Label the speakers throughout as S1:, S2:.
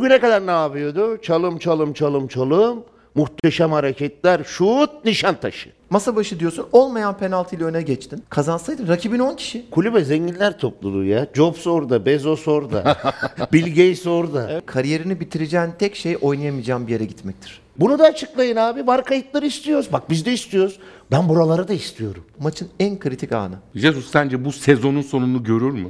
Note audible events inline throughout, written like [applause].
S1: Bugüne kadar ne yapıyordu? Çalım çalım çalım çalım. Muhteşem hareketler. Şut Nişantaşı.
S2: Masa başı diyorsun olmayan penaltıyla öne geçtin. Kazansaydın rakibin 10 kişi.
S1: Kulübe zenginler topluluğu ya. Jobs orada, Bezos orada, [laughs] Bill Gates orada.
S2: Kariyerini bitireceğin tek şey oynayamayacağın bir yere gitmektir.
S1: Bunu da açıklayın abi. Var kayıtları istiyoruz. Bak biz de istiyoruz. Ben buraları da istiyorum.
S2: Maçın en kritik anı.
S3: Jesus sence bu sezonun sonunu görür mü?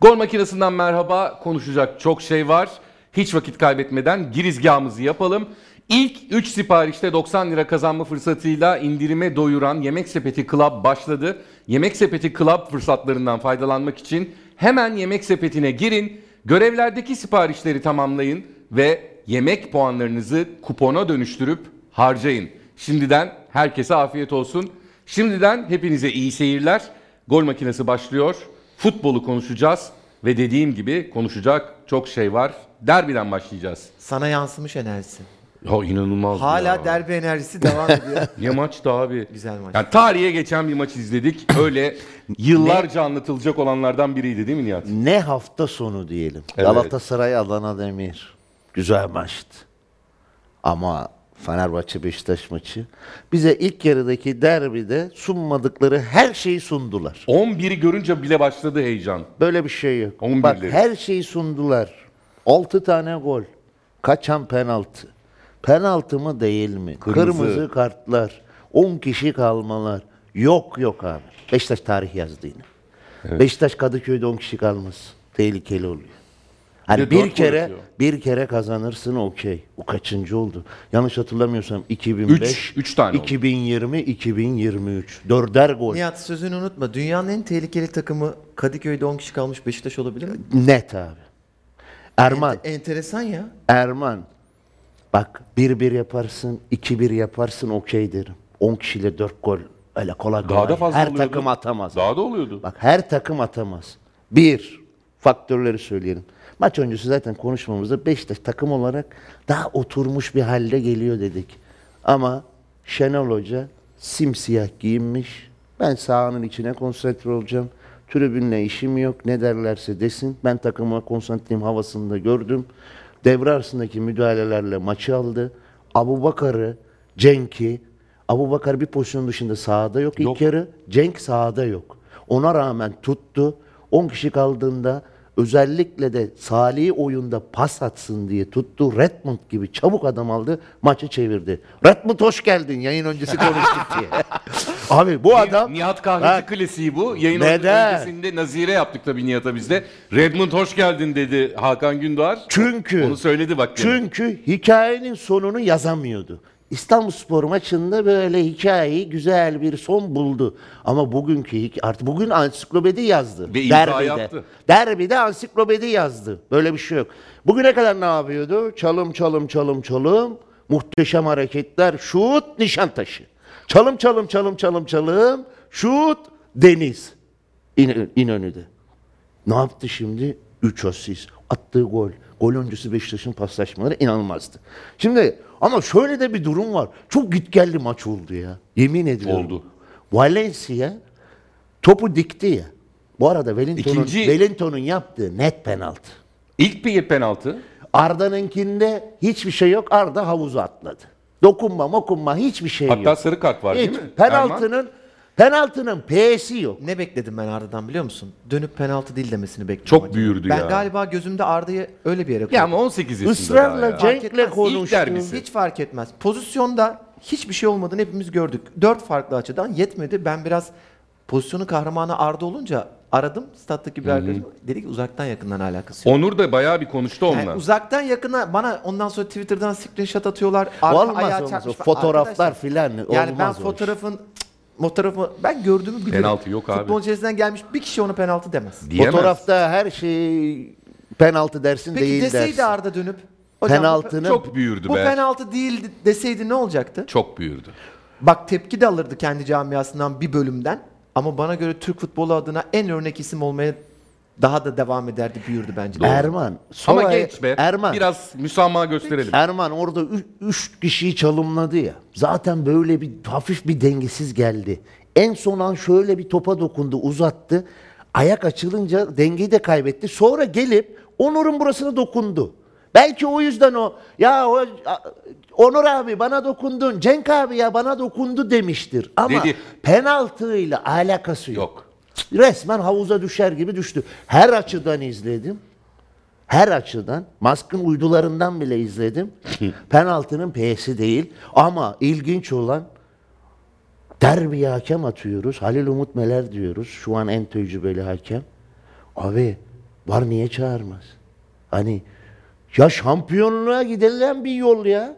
S3: Gol makinesinden merhaba. Konuşacak çok şey var. Hiç vakit kaybetmeden girizgahımızı yapalım. İlk 3 siparişte 90 lira kazanma fırsatıyla indirime doyuran Yemek Sepeti Club başladı. Yemek Sepeti Club fırsatlarından faydalanmak için hemen Yemek Sepeti'ne girin. Görevlerdeki siparişleri tamamlayın ve yemek puanlarınızı kupona dönüştürüp harcayın. Şimdiden herkese afiyet olsun. Şimdiden hepinize iyi seyirler. Gol makinesi başlıyor. Futbolu konuşacağız ve dediğim gibi konuşacak çok şey var. Derbiden başlayacağız.
S2: Sana yansımış enerjisi.
S3: Ya inanılmaz
S2: Hala
S3: ya.
S2: derbi enerjisi devam ediyor. [laughs]
S3: Ne maçtı abi?
S2: Güzel maç.
S3: Yani tarihe geçen bir maç izledik. [coughs] Öyle yıllarca anlatılacak olanlardan biriydi değil mi Nihat?
S1: Ne hafta sonu diyelim.
S3: Evet.
S1: Galatasaray Adana Demir. Güzel maçtı. Ama Fenerbahçe Beşiktaş maçı bize ilk yarıdaki derbide sunmadıkları her şeyi sundular.
S3: 11'i görünce bile başladı heyecan.
S1: Böyle bir şey yok.
S3: 11'leri.
S1: Bak her şeyi sundular. 6 tane gol. Kaçan penaltı. Penaltı mı değil mi?
S3: Kırmızı.
S1: Kırmızı, kartlar. 10 kişi kalmalar. Yok yok abi. Beşiktaş tarih yazdı yine. Beşiktaş Kadıköy'de 10 kişi kalmaz. Tehlikeli oluyor. Hani
S3: Bir
S1: bir kere
S3: atıyor.
S1: bir kere kazanırsın okey. O kaçıncı oldu? Yanlış hatırlamıyorsam 2005,
S3: Üç, üç tane oldu.
S1: 2020, 2023. Dörder gol.
S2: Nihat sözünü unutma. Dünyanın en tehlikeli takımı Kadıköy'de 10 kişi kalmış Beşiktaş olabilir mi?
S1: Net abi. Erman.
S2: Ente- enteresan ya.
S1: Erman bak 1-1 yaparsın, 2-1 yaparsın okey derim. 10 kişiyle 4 gol öyle kolay kolay.
S3: Daha da fazla
S1: Her
S3: oluyordu.
S1: takım atamaz.
S3: Daha da oluyordu.
S1: Bak her takım atamaz. Bir, faktörleri söyleyelim. Maç öncesi zaten konuşmamızda Beşiktaş takım olarak daha oturmuş bir halde geliyor dedik. Ama Şenol Hoca simsiyah giyinmiş. Ben sahanın içine konsantre olacağım. Tribünle işim yok. Ne derlerse desin. Ben takıma konsantreyim havasını da gördüm. Devre arasındaki müdahalelerle maçı aldı. Abu Bakar'ı, Cenk'i, Abu Bakar bir pozisyon dışında sahada yok,
S3: Yok.
S1: ilk yarı. Cenk sahada yok. Ona rağmen tuttu. 10 kişi kaldığında özellikle de Salih'i oyunda pas atsın diye tuttu. Redmond gibi çabuk adam aldı. Maçı çevirdi. Redmond hoş geldin. Yayın öncesi konuştuk diye. [laughs] Abi bu adam...
S3: Nihat Kahveci klasiği bu. Yayın
S1: Neden?
S3: öncesinde Nazire yaptık tabii Nihat'a bizde. Redmond hoş geldin dedi Hakan Gündoğar.
S1: Çünkü
S3: Onu söyledi bak. gene.
S1: Çünkü hikayenin sonunu yazamıyordu. İstanbulspor maçında böyle hikayeyi güzel bir son buldu. Ama bugünkü artık bugün ansiklopedi yazdı.
S3: İmza
S1: Derbide.
S3: yaptı.
S1: Derbide ansiklopedi yazdı. Böyle bir şey yok. Bugüne kadar ne yapıyordu? Çalım çalım çalım çalım. Muhteşem hareketler. Şut Nişantaşı. Çalım çalım çalım çalım çalım. Şut Deniz. İn, İnönü'de. Ne yaptı şimdi? 3 asist. Attığı gol. Gol öncesi Beşiktaş'ın paslaşmaları inanılmazdı. Şimdi ama şöyle de bir durum var. Çok gitgelli maç oldu ya. Yemin ediyorum.
S3: Oldu.
S1: Valencia topu dikti ya. Bu arada Wellington'un
S3: İkinci-
S1: Wellington'un yaptığı net penaltı.
S3: İlk bir penaltı.
S1: Arda'nınkinde hiçbir şey yok. Arda havuza atladı. Dokunma mokunma hiçbir şey
S3: Hatta
S1: yok.
S3: sarı kart var
S1: Hiç.
S3: değil mi? Erman?
S1: Penaltının P'si yok.
S2: Ne bekledim ben Arda'dan biliyor musun? Dönüp penaltı değil demesini bekledim.
S3: Çok büyürdü
S2: ben
S3: ya.
S2: galiba gözümde Arda'yı öyle bir yere koydum.
S3: Ya ama 18 yaşında
S1: Israrla
S3: daha ya.
S2: Cenk-
S1: Cenk'le
S2: etmez. İlk
S1: konuştu.
S3: derbisi.
S2: Hiç fark etmez. Pozisyonda hiçbir şey olmadığını hepimiz gördük. Dört farklı açıdan yetmedi. Ben biraz pozisyonun kahramanı Arda olunca aradım stat'taki bir arkadaşım. Dedi ki uzaktan yakından alakası yok.
S3: Onur da bayağı bir konuştu onunla.
S2: Yani uzaktan yakına bana ondan sonra Twitter'dan screenshot atıyorlar. Arka
S1: Olmaz,
S2: ayağı
S1: olmaz. O fotoğraflar
S2: Arkadaşlar,
S1: filan
S2: Yani ben
S1: olmaz o iş.
S2: fotoğrafın fotoğrafı ben gördüğümü biliyorum.
S3: Penaltı yok abi.
S2: Futbolun içerisinden gelmiş bir kişi onu penaltı demez.
S3: Diyemez.
S1: Fotoğrafta her şey penaltı dersin
S2: Peki
S1: değil
S2: deseydi
S1: dersin.
S2: Arda dönüp hocam
S1: Penaltının
S3: Çok büyürdü
S2: bu
S3: be.
S2: penaltı değildi deseydi ne olacaktı?
S3: Çok büyürdü.
S2: Bak tepki de alırdı kendi camiasından bir bölümden. Ama bana göre Türk futbolu adına en örnek isim olmaya daha da devam ederdi, büyürdü bence.
S1: Erman.
S3: Ama genç be.
S1: Erman.
S3: Biraz müsamaha gösterelim.
S1: Erman orada ü- üç kişiyi çalımladı ya. Zaten böyle bir hafif bir dengesiz geldi. En son an şöyle bir topa dokundu, uzattı. Ayak açılınca dengeyi de kaybetti. Sonra gelip Onur'un burasına dokundu. Belki o yüzden o ya o, a- Onur abi bana dokundun, Cenk abi ya bana dokundu demiştir. Ama
S3: Dedi.
S1: penaltıyla alakası yok.
S3: Yok.
S1: Resmen havuza düşer gibi düştü. Her açıdan izledim. Her açıdan. Mask'ın uydularından bile izledim. Penaltının P'si değil. Ama ilginç olan derbiye hakem atıyoruz. Halil Umut Meler diyoruz. Şu an en tecrübeli hakem. Abi var niye çağırmaz? Hani ya şampiyonluğa gidilen bir yol ya.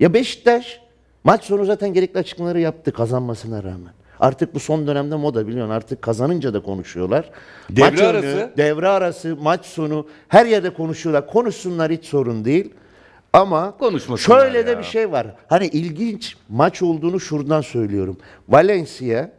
S1: Ya Beşiktaş maç sonu zaten gerekli açıklamaları yaptı kazanmasına rağmen. Artık bu son dönemde moda biliyorsun artık kazanınca da konuşuyorlar.
S3: Devre
S1: maç önü,
S3: arası.
S1: devre arası, maç sonu her yerde konuşuyorlar. Konuşsunlar hiç sorun değil. Ama şöyle de
S3: ya.
S1: bir şey var. Hani ilginç maç olduğunu şuradan söylüyorum. Valencia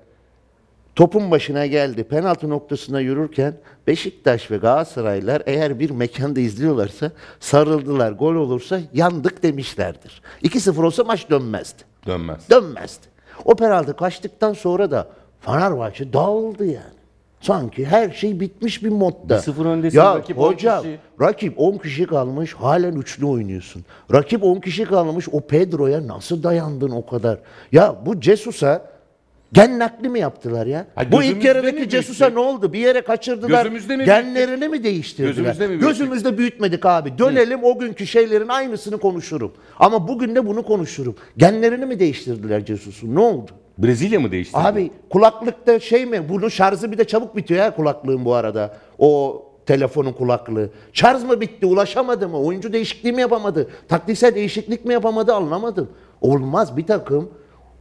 S1: topun başına geldi. Penaltı noktasına yürürken Beşiktaş ve Galatasaraylar eğer bir mekanda izliyorlarsa sarıldılar. Gol olursa yandık demişlerdir. 2-0 olsa maç dönmezdi.
S3: Dönmez.
S1: Dönmezdi. O penaltı kaçtıktan sonra da Fenerbahçe dağıldı yani. Sanki her şey bitmiş bir modda.
S3: 1-0 öndesin,
S1: Ya
S3: rakip
S1: hocam,
S3: kişi.
S1: rakip 10 kişi kalmış halen üçlü oynuyorsun. Rakip 10 kişi kalmış o Pedro'ya nasıl dayandın o kadar? Ya bu Cesus'a gen nakli mi yaptılar ya?
S3: Ha,
S1: bu ilk
S3: gözümüzde mi
S1: yarıdaki
S3: büyüttük?
S1: Cesus'a ne oldu? Bir yere kaçırdılar.
S3: Gözümüzde mi
S1: Genlerini mi değiştirdiler?
S3: Gözümüzde mi büyüttük?
S1: Gözümüzde büyütmedik abi. Dönelim o günkü şeylerin aynısını konuşurum. Ama bugün de bunu konuşurum. Genlerini mi değiştirdiler Cesus'un? Ne oldu?
S3: Brezilya mı değişti?
S1: Abi kulaklıkta şey mi? Bunun şarjı bir de çabuk bitiyor ya kulaklığın bu arada. O telefonun kulaklığı. Şarj mı bitti? Ulaşamadı mı? Oyuncu değişikliği mi yapamadı? Taktiksel değişiklik mi yapamadı? Anlamadım. Olmaz bir takım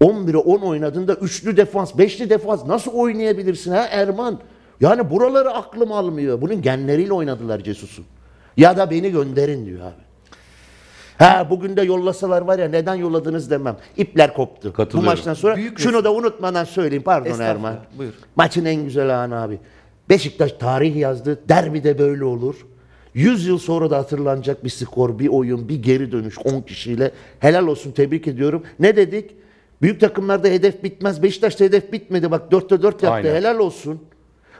S1: 11'e 10 oynadığında üçlü defans, beşli defans nasıl oynayabilirsin ha Erman? Yani buraları aklım almıyor. Bunun genleriyle oynadılar Cesus'un. Ya da beni gönderin diyor abi. Ha bugün de yollasalar var ya neden yolladınız demem. İpler koptu. Bu
S3: Katılıyorum.
S1: maçtan sonra
S2: Büyük
S1: şunu da unutmadan söyleyeyim pardon
S2: Estağfurullah,
S1: Erman.
S2: buyur.
S1: Maçın en güzel anı abi. Beşiktaş tarih yazdı. Derbide böyle olur. 100 yıl sonra da hatırlanacak bir skor, bir oyun, bir geri dönüş 10 kişiyle. Helal olsun tebrik ediyorum. Ne dedik? Büyük takımlarda hedef bitmez. Beşiktaş'ta hedef bitmedi. Bak 4'te 4 yaptı.
S3: Aynen.
S1: Helal olsun.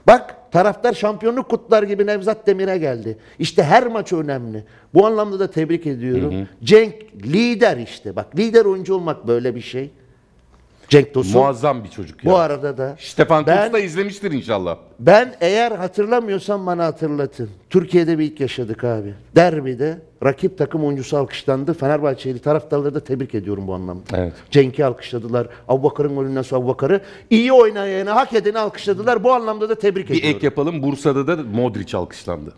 S1: Bak taraftar şampiyonluk kutlar gibi Nevzat Demir'e geldi. İşte her maç önemli. Bu anlamda da tebrik ediyorum. Cenk lider işte. Bak lider oyuncu olmak böyle bir şey. Cenk Tosun.
S3: Muazzam bir çocuk ya.
S1: Bu arada da
S3: Stefan
S1: ben,
S3: Kuntz da izlemiştir inşallah.
S1: ben eğer hatırlamıyorsam bana hatırlatın. Türkiye'de bir ilk yaşadık abi. Derbide rakip takım oyuncusu alkışlandı. Fenerbahçeli taraftarları da tebrik ediyorum bu anlamda.
S3: Evet.
S1: Cenk'i alkışladılar. Abubakar'ın golünden sonra Abubakar'ı iyi oynayanı, hak edeni alkışladılar. Bu anlamda da tebrik
S3: Bir
S1: ediyorum.
S3: ek yapalım. Bursa'da da Modric alkışlandı.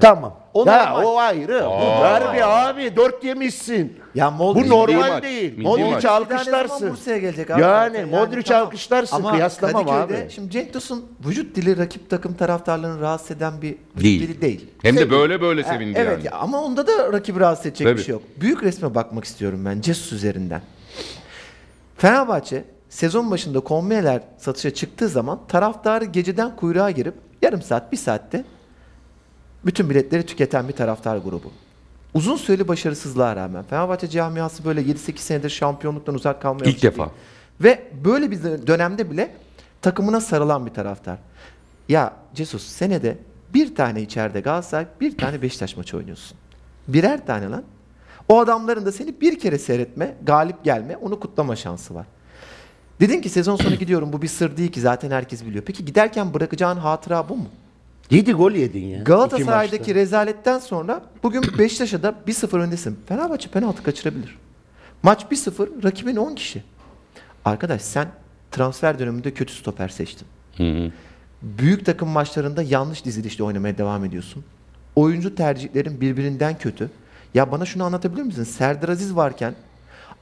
S1: Tamam.
S2: O
S1: ya
S2: normal.
S1: o ayrı. Bu derbi abi. Dört yemişsin.
S2: Ya Modric-
S1: Bu normal
S3: maç,
S1: değil.
S3: milli maç.
S1: Modric'i alkışlarsın.
S2: Bursa'ya gelecek abi?
S1: Yani Modric'i
S2: tamam.
S1: alkışlarsın.
S2: Ama
S1: Kıyaslamam
S2: Kadıköy'de,
S1: abi.
S2: Şimdi Cenk Tosun vücut dili rakip takım taraftarlarını rahatsız eden bir vücut
S3: Değil.
S2: dili değil.
S3: Hem de böyle böyle sevindi
S2: evet
S3: yani.
S2: ya, ama onda da rakibi rahatsız edecek
S3: Tabii.
S2: bir şey yok. Büyük resme bakmak istiyorum ben Cesus üzerinden. Fenerbahçe sezon başında kombineler satışa çıktığı zaman taraftarı geceden kuyruğa girip yarım saat bir saatte bütün biletleri tüketen bir taraftar grubu. Uzun süreli başarısızlığa rağmen Fenerbahçe camiası böyle 7-8 senedir şampiyonluktan uzak kalmaya
S3: İlk defa.
S2: değil. Ve böyle bir dönemde bile takımına sarılan bir taraftar. Ya Jesus senede bir tane içeride Galatasaray, bir tane Beşiktaş maçı oynuyorsun. Birer tane lan. O adamların da seni bir kere seyretme, galip gelme, onu kutlama şansı var. Dedin ki sezon sonu gidiyorum bu bir sır değil ki zaten herkes biliyor. Peki giderken bırakacağın hatıra bu mu?
S1: 7 gol yedin ya.
S2: Galatasaray'daki rezaletten sonra bugün [clears throat] Beşiktaş'a da 1-0 öndesin. Fenerbahçe penaltı kaçırabilir. Maç 1-0, rakibin 10 kişi. Arkadaş sen transfer döneminde kötü stoper seçtin. Büyük takım maçlarında yanlış dizilişle oynamaya devam ediyorsun. Oyuncu tercihlerin birbirinden kötü. Ya bana şunu anlatabilir misin? Serdar Aziz varken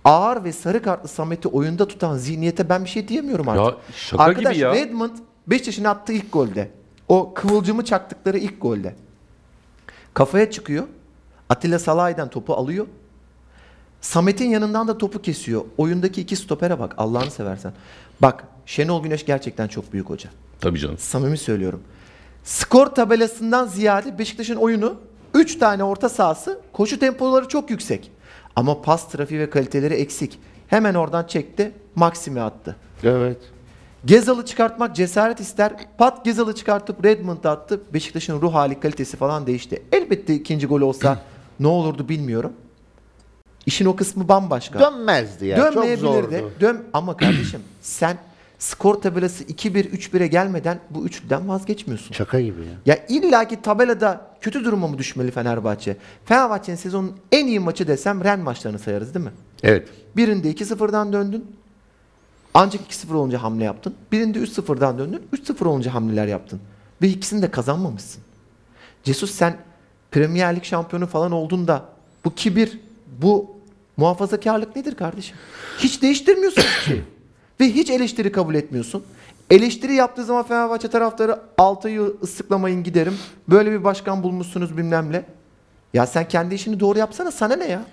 S2: ağır ve sarı kartlı Samet'i oyunda tutan zihniyete ben bir şey diyemiyorum artık.
S3: Ya şaka
S2: Arkadaş
S3: gibi ya.
S2: Redmond Beşiktaş'ın attığı ilk golde. O kıvılcımı çaktıkları ilk golde. Kafaya çıkıyor. Atilla Salah'dan topu alıyor. Samet'in yanından da topu kesiyor. Oyundaki iki stopere bak Allah'ını seversen. Bak Şenol Güneş gerçekten çok büyük hoca.
S3: Tabii canım.
S2: Samimi söylüyorum. Skor tabelasından ziyade Beşiktaş'ın oyunu 3 tane orta sahası koşu tempoları çok yüksek. Ama pas trafiği ve kaliteleri eksik. Hemen oradan çekti, Maksim'e attı.
S1: Evet.
S2: Gezal'ı çıkartmak cesaret ister. Pat Gezal'ı çıkartıp Redmond attı. Beşiktaş'ın ruh hali kalitesi falan değişti. Elbette ikinci gol olsa ne olurdu bilmiyorum. İşin o kısmı bambaşka.
S1: Dönmezdi ya. Çok
S2: Dönmeyebilirdi.
S1: zordu.
S2: Dön ama kardeşim [clears throat] sen skor tabelası 2-1 3-1'e gelmeden bu üçlüden vazgeçmiyorsun.
S1: Şaka gibi ya.
S2: Ya illaki tabelada kötü duruma mı düşmeli Fenerbahçe? Fenerbahçe'nin sezonun en iyi maçı desem Ren maçlarını sayarız değil mi?
S3: Evet.
S2: Birinde 2-0'dan döndün. Ancak 2-0 olunca hamle yaptın. Birinde 3-0'dan döndün. 3-0 olunca hamleler yaptın. Ve ikisini de kazanmamışsın. Cesus sen Premier Lig şampiyonu falan olduğunda bu kibir, bu muhafazakarlık nedir kardeşim? Hiç değiştirmiyorsun hiçbir şeyi. Ve hiç eleştiri kabul etmiyorsun. Eleştiri yaptığı zaman Fenerbahçe taraftarı Altay'ı ıslıklamayın giderim. Böyle bir başkan bulmuşsunuz bilmem ne. Ya sen kendi işini doğru yapsana sana ne ya?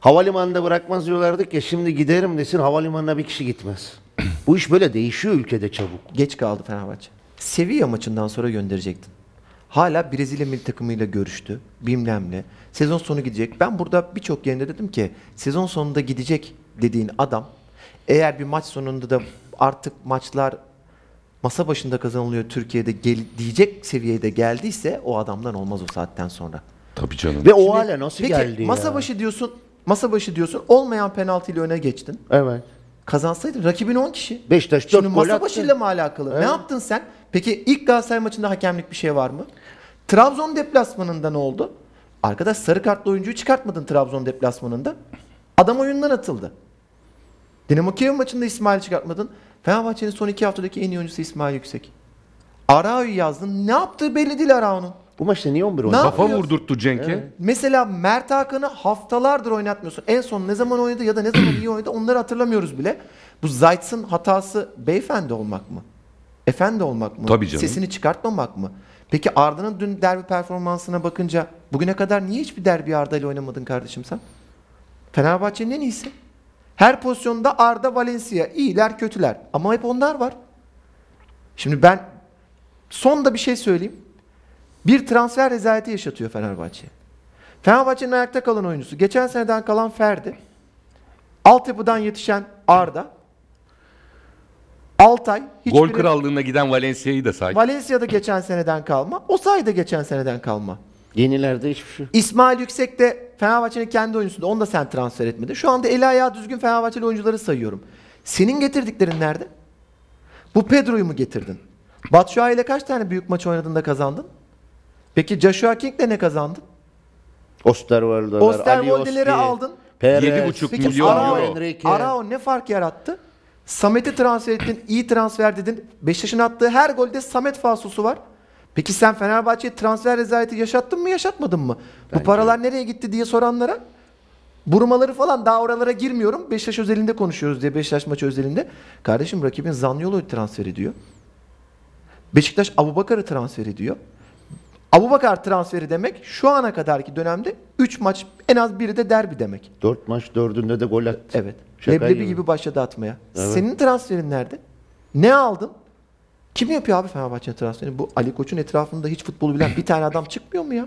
S1: Havalimanında bırakmaz diyorlardık ya şimdi giderim desin havalimanına bir kişi gitmez. Bu iş böyle değişiyor ülkede çabuk.
S2: Geç kaldı Fenerbahçe. Sevilla maçından sonra gönderecektin. Hala Brezilya milli takımıyla görüştü. Bilmem ne. Sezon sonu gidecek. Ben burada birçok yerinde dedim ki sezon sonunda gidecek dediğin adam eğer bir maç sonunda da artık maçlar masa başında kazanılıyor Türkiye'de gel, diyecek seviyede geldiyse o adamdan olmaz o saatten sonra.
S3: Tabii canım.
S1: Ve o
S2: Şimdi,
S1: hale nasıl
S2: peki,
S1: geldi ya?
S2: masa başı diyorsun. Masa başı diyorsun. Olmayan penaltıyla öne geçtin.
S1: Evet.
S2: Kazansaydın rakibin 10 kişi.
S1: Beşiktaş
S2: Şimdi
S1: dört gol
S2: masa
S1: attı.
S2: başıyla mı alakalı?
S1: Evet.
S2: Ne yaptın sen? Peki ilk Galatasaray maçında hakemlik bir şey var mı? Trabzon deplasmanında ne oldu? Arkadaş sarı kartlı oyuncuyu çıkartmadın Trabzon deplasmanında. Adam oyundan atıldı. Dinamo Kiev maçında İsmail çıkartmadın. Fenerbahçe'nin son iki haftadaki en iyi oyuncusu İsmail Yüksek. Arao'yu yazdın. Ne yaptığı belli değil Arao'nun.
S1: Bu maçta niye 11
S2: Ne
S1: oynadı?
S3: Kafa
S2: yapıyor?
S3: vurdurttu Cenk'e.
S2: Mesela Mert Hakan'ı haftalardır oynatmıyorsun. En son ne zaman oynadı ya da ne zaman iyi oynadı onları hatırlamıyoruz bile. Bu Zayt'sın hatası beyefendi olmak mı? Efendi olmak mı?
S3: Tabii canım.
S2: Sesini çıkartmamak mı? Peki Arda'nın dün derbi performansına bakınca bugüne kadar niye hiçbir derbi Arda ile oynamadın kardeşim sen? Fenerbahçe'nin en iyisi. Her pozisyonda Arda Valencia. iyiler kötüler. Ama hep onlar var. Şimdi ben son da bir şey söyleyeyim. Bir transfer rezaleti yaşatıyor Fenerbahçe. Fenerbahçe'nin ayakta kalan oyuncusu. Geçen seneden kalan Ferdi. Altyapıdan yetişen Arda. Altay.
S3: Gol
S2: hiçbiri-
S3: krallığına giden Valencia'yı da say.
S2: Valencia'da geçen seneden kalma. Osayi da geçen seneden kalma.
S1: Yenilerde hiçbir şey.
S2: İsmail Yüksek de Fenerbahçe'nin kendi oyuncusu. Onu da sen transfer etmedin. Şu anda eli ayağı düzgün Fenerbahçeli oyuncuları sayıyorum. Senin getirdiklerin nerede? Bu Pedro'yu mu getirdin? Batshuayi ile kaç tane büyük maç oynadın da kazandın? Peki Joshua King'le ne kazandın?
S1: Osterwolde'ler,
S2: Osterwolde'leri aldın.
S1: Perez.
S3: 7,5
S2: Peki
S3: milyon
S2: Arao,
S3: euro.
S1: Enrique.
S2: Arao ne fark yarattı? Samet'i transfer ettin, iyi transfer dedin. Beşiktaş'ın attığı her golde Samet falsosu var. Peki sen Fenerbahçe'ye transfer rezaleti yaşattın mı yaşatmadın mı? Bu paralar nereye gitti diye soranlara Burmaları falan daha oralara girmiyorum. Beşiktaş özelinde konuşuyoruz diye Beşiktaş maçı özelinde. Kardeşim rakibin Zanyolo'yu transfer ediyor. Beşiktaş Abubakar'ı transfer ediyor. Abubakar transferi demek şu ana kadarki dönemde 3 maç en az biri de derbi demek.
S1: Dört maç dördünde de gol attı.
S2: Evet.
S1: Şaka
S2: Leblebi
S1: gibi.
S2: gibi. başladı atmaya.
S1: Evet.
S2: Senin transferin nerede? Ne aldın? Kim yapıyor abi Fenerbahçe'nin transferini? Bu Ali Koç'un etrafında hiç futbolu bilen bir tane adam çıkmıyor mu ya?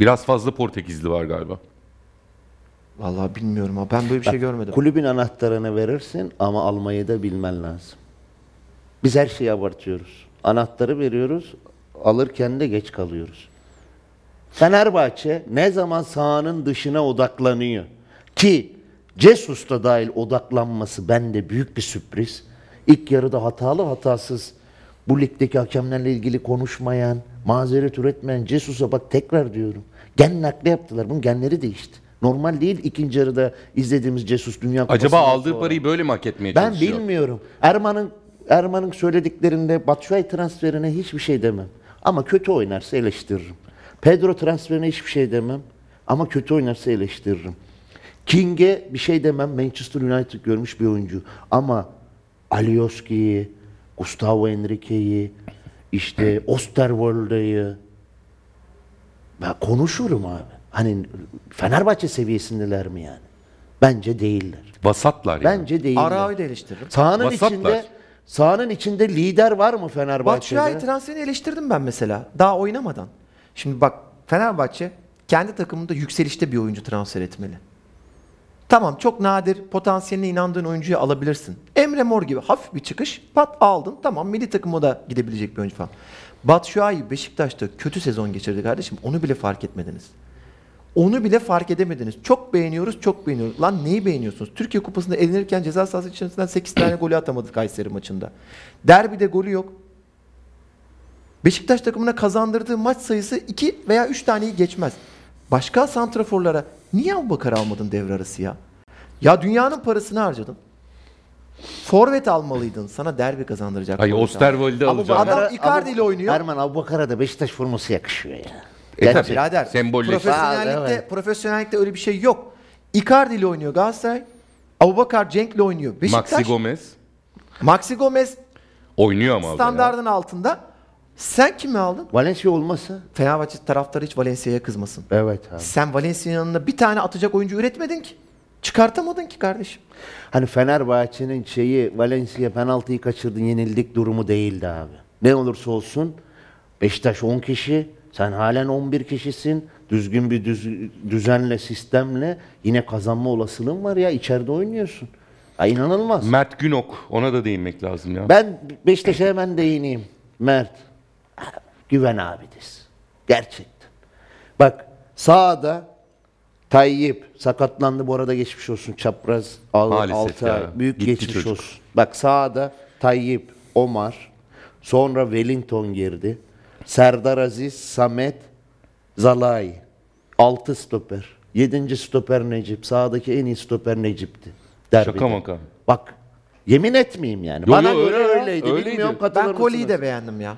S3: Biraz fazla Portekizli var galiba.
S2: Vallahi bilmiyorum ama ben böyle bir şey görmedim.
S1: Kulübün anahtarını verirsin ama almayı da bilmen lazım. Biz her şeyi abartıyoruz. Anahtarı veriyoruz, alırken de geç kalıyoruz. Fenerbahçe ne zaman sahanın dışına odaklanıyor ki Cesus da dahil odaklanması bende büyük bir sürpriz. İlk yarıda hatalı hatasız bu ligdeki hakemlerle ilgili konuşmayan, mazeret üretmeyen Cesus'a bak tekrar diyorum. Gen nakli yaptılar. Bunun genleri değişti. Normal değil ikinci yarıda izlediğimiz Cesus Dünya
S3: Acaba
S1: Kupası'ndan
S3: aldığı
S1: sonra.
S3: parayı böyle mi hak etmeye
S1: Ben
S3: çalışıyor?
S1: bilmiyorum. Erman'ın Erman'ın söylediklerinde Batshuayi transferine hiçbir şey demem. Ama kötü oynarsa eleştiririm. Pedro transferine hiçbir şey demem. Ama kötü oynarsa eleştiririm. King'e bir şey demem. Manchester United görmüş bir oyuncu. Ama Alioski'yi, Gustavo Henrique'yi, işte Osterwolde'yi ben konuşurum abi. Hani Fenerbahçe seviyesindeler mi yani? Bence değiller.
S3: Vasatlar yani.
S1: Bence değiller.
S2: Arao'yu da eleştiririm.
S1: Sahanın
S3: Vasatlar.
S1: içinde sahanın içinde lider var mı Fenerbahçe'de?
S2: Batshuayi transferini eleştirdim ben mesela. Daha oynamadan. Şimdi bak Fenerbahçe kendi takımında yükselişte bir oyuncu transfer etmeli. Tamam çok nadir potansiyeline inandığın oyuncuyu alabilirsin. Emre Mor gibi hafif bir çıkış. Pat aldın. Tamam milli takıma da gidebilecek bir oyuncu falan. Batshuayi Beşiktaş'ta kötü sezon geçirdi kardeşim. Onu bile fark etmediniz. Onu bile fark edemediniz. Çok beğeniyoruz, çok beğeniyoruz. Lan neyi beğeniyorsunuz? Türkiye Kupası'nda elenirken ceza sahası içerisinden 8 tane golü atamadı Kayseri maçında. Derbide golü yok. Beşiktaş takımına kazandırdığı maç sayısı 2 veya 3 taneyi geçmez. Başka santraforlara niye Abubakar almadın devre arası ya? Ya dünyanın parasını harcadın. Forvet almalıydın. Sana derbi kazandıracak.
S3: Ay
S2: forvet
S3: Osterwold'i
S2: al.
S3: alacağım.
S2: Adam Icardi ile oynuyor.
S1: Erman Abubakar'a da Beşiktaş forması yakışıyor ya.
S3: E tabii.
S2: Birader
S3: Sembolleşti.
S2: profesyonellikte,
S1: Aa, evet.
S2: profesyonellikte öyle bir şey yok. Icardi ile oynuyor Galatasaray. Abubakar Cenk'le oynuyor. Beşiktaş.
S3: Maxi Gomez
S2: Maxi Gomez
S3: oynuyor ama abi ya.
S2: standardın altında. Sen kimi aldın?
S1: Valencia olmasa?
S2: Fenerbahçe taraftarı hiç Valencia'ya kızmasın.
S1: Evet abi.
S2: Sen Valencia'nın yanına bir tane atacak oyuncu üretmedin ki. Çıkartamadın ki kardeşim.
S1: Hani Fenerbahçe'nin şeyi Valencia penaltıyı kaçırdın yenildik durumu değildi abi. Ne olursa olsun Beşiktaş 10 kişi, sen halen 11 kişisin. Düzgün bir düz, düzenle, sistemle yine kazanma olasılığın var ya içeride oynuyorsun. Ya inanılmaz.
S3: Mert Günok ona da değinmek lazım ya.
S1: Ben Beşiktaş'a hemen değineyim. Mert. Güven abidiz. Gerçekten. Bak sağda Tayyip sakatlandı bu arada geçmiş olsun. Çapraz al, altı ay. Büyük
S3: Gitti
S1: geçmiş
S3: çocuk.
S1: olsun. Bak sağda Tayyip, Omar. Sonra Wellington girdi. Serdar Aziz, Samet, Zalai. Altı stoper. Yedinci stoper Necip. Sağdaki en iyi stoper Necip'ti. Derbide.
S3: Şaka maka.
S1: Bak yemin etmeyeyim yani.
S3: Yo,
S1: Bana
S3: yo,
S1: göre
S3: öyle ya,
S1: öyleydi.
S3: öyleydi.
S1: Bilmiyorum
S2: Ben
S1: katılır
S2: Koli'yi
S1: mısınız?
S2: de beğendim ya.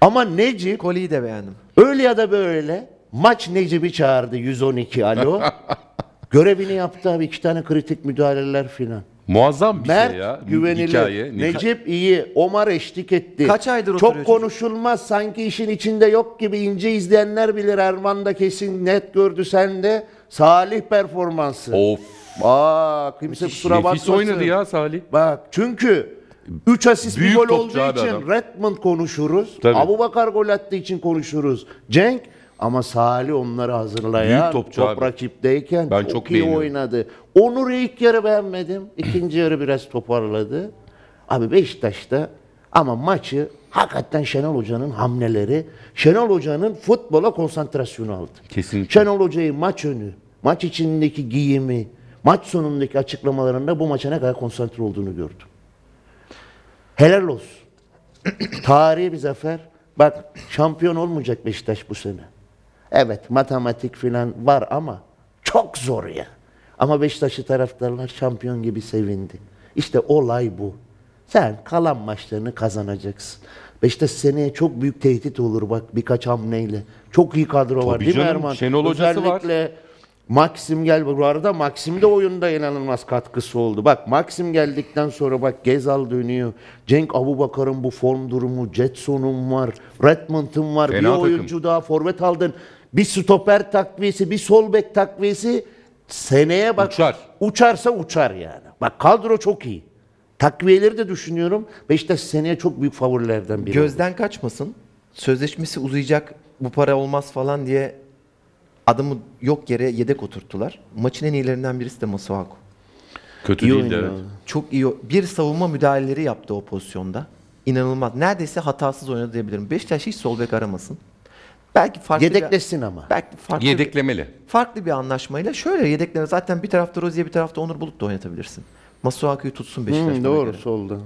S1: Ama Necip
S2: Koli'yi de beğendim.
S1: öyle ya da böyle maç Necip'i çağırdı 112 alo. [laughs] Görevini yaptı abi. iki tane kritik müdahaleler filan.
S3: Muazzam bir
S1: Mert
S3: şey ya.
S1: güvenilir.
S3: Hikaye.
S1: Necip iyi. Omar eşlik etti.
S2: Kaç aydır
S1: Çok konuşulmaz. Sanki işin içinde yok gibi ince izleyenler bilir. Erman da kesin net gördü sen de. Salih performansı.
S3: Of.
S1: Aa kimse kusura bakmasın.
S3: Nefis oynadı ya Salih.
S1: Bak çünkü 3 asist bir
S3: Büyük
S1: gol
S3: topçu
S1: olduğu
S3: abi
S1: için
S3: adam.
S1: Redmond konuşuruz.
S3: Tabii.
S1: Abu Bakar gol attığı için konuşuruz. Cenk ama Salih onları hazırlayan
S3: Büyük topçu
S1: top
S3: abi.
S1: rakipteyken
S3: Ben
S1: çok,
S3: çok
S1: iyi
S3: beğeniyorum.
S1: oynadı. Onur'u ilk yarı beğenmedim. İkinci yarı biraz toparladı. Abi Beşiktaş'ta ama maçı hakikaten Şenol Hoca'nın hamleleri, Şenol Hoca'nın futbola konsantrasyonu aldı.
S3: Kesinlikle.
S1: Şenol Hoca'yı maç önü, maç içindeki giyimi, maç sonundaki açıklamalarında bu maça ne kadar konsantre olduğunu gördüm. Helal olsun. [clears throat] Tarihi bir zafer. Bak şampiyon olmayacak Beşiktaş bu sene. Evet matematik filan var ama çok zor ya. Ama Beşiktaşlı taraftarlar şampiyon gibi sevindi. İşte olay bu. Sen kalan maçlarını kazanacaksın. Beşiktaş seneye çok büyük tehdit olur bak birkaç hamleyle. Çok iyi kadro var
S3: Tabii
S1: değil mi
S3: canım,
S1: Erman?
S3: Şenol hocası var.
S1: Özellikle Maxim gel bu arada Maxim de oyunda inanılmaz katkısı oldu. Bak Maxim geldikten sonra bak Gezal dönüyor. Cenk Abubakar'ın bu form durumu, Jetson'un var, Redmond'un var.
S3: Fena
S1: bir
S3: takım.
S1: oyuncu daha forvet aldın. Bir stoper takviyesi, bir sol bek takviyesi seneye bak
S3: Uçar.
S1: uçarsa uçar yani. Bak kadro çok iyi. Takviyeleri de düşünüyorum. Beşiktaş seneye çok büyük favorilerden biri.
S2: Gözden kaçmasın. Sözleşmesi uzayacak bu para olmaz falan diye adamı yok yere yedek oturttular. Maçın en iyilerinden birisi de Masuaku.
S3: Kötü
S1: İyi
S3: değildi evet.
S2: Çok iyi. Bir savunma müdahaleleri yaptı o pozisyonda. İnanılmaz. Neredeyse hatasız oynadı diyebilirim. Beşiktaş hiç sol bek aramasın. Belki farklı
S1: Yedeklesin
S2: bir,
S1: ama.
S2: Belki farklı bir,
S3: Yedeklemeli.
S2: farklı bir anlaşmayla şöyle yedekleme zaten bir tarafta Rozier bir tarafta Onur Bulut da oynatabilirsin. Masuaku'yu tutsun Beşiktaş.
S1: Hmm, doğru
S2: göre.
S1: solda.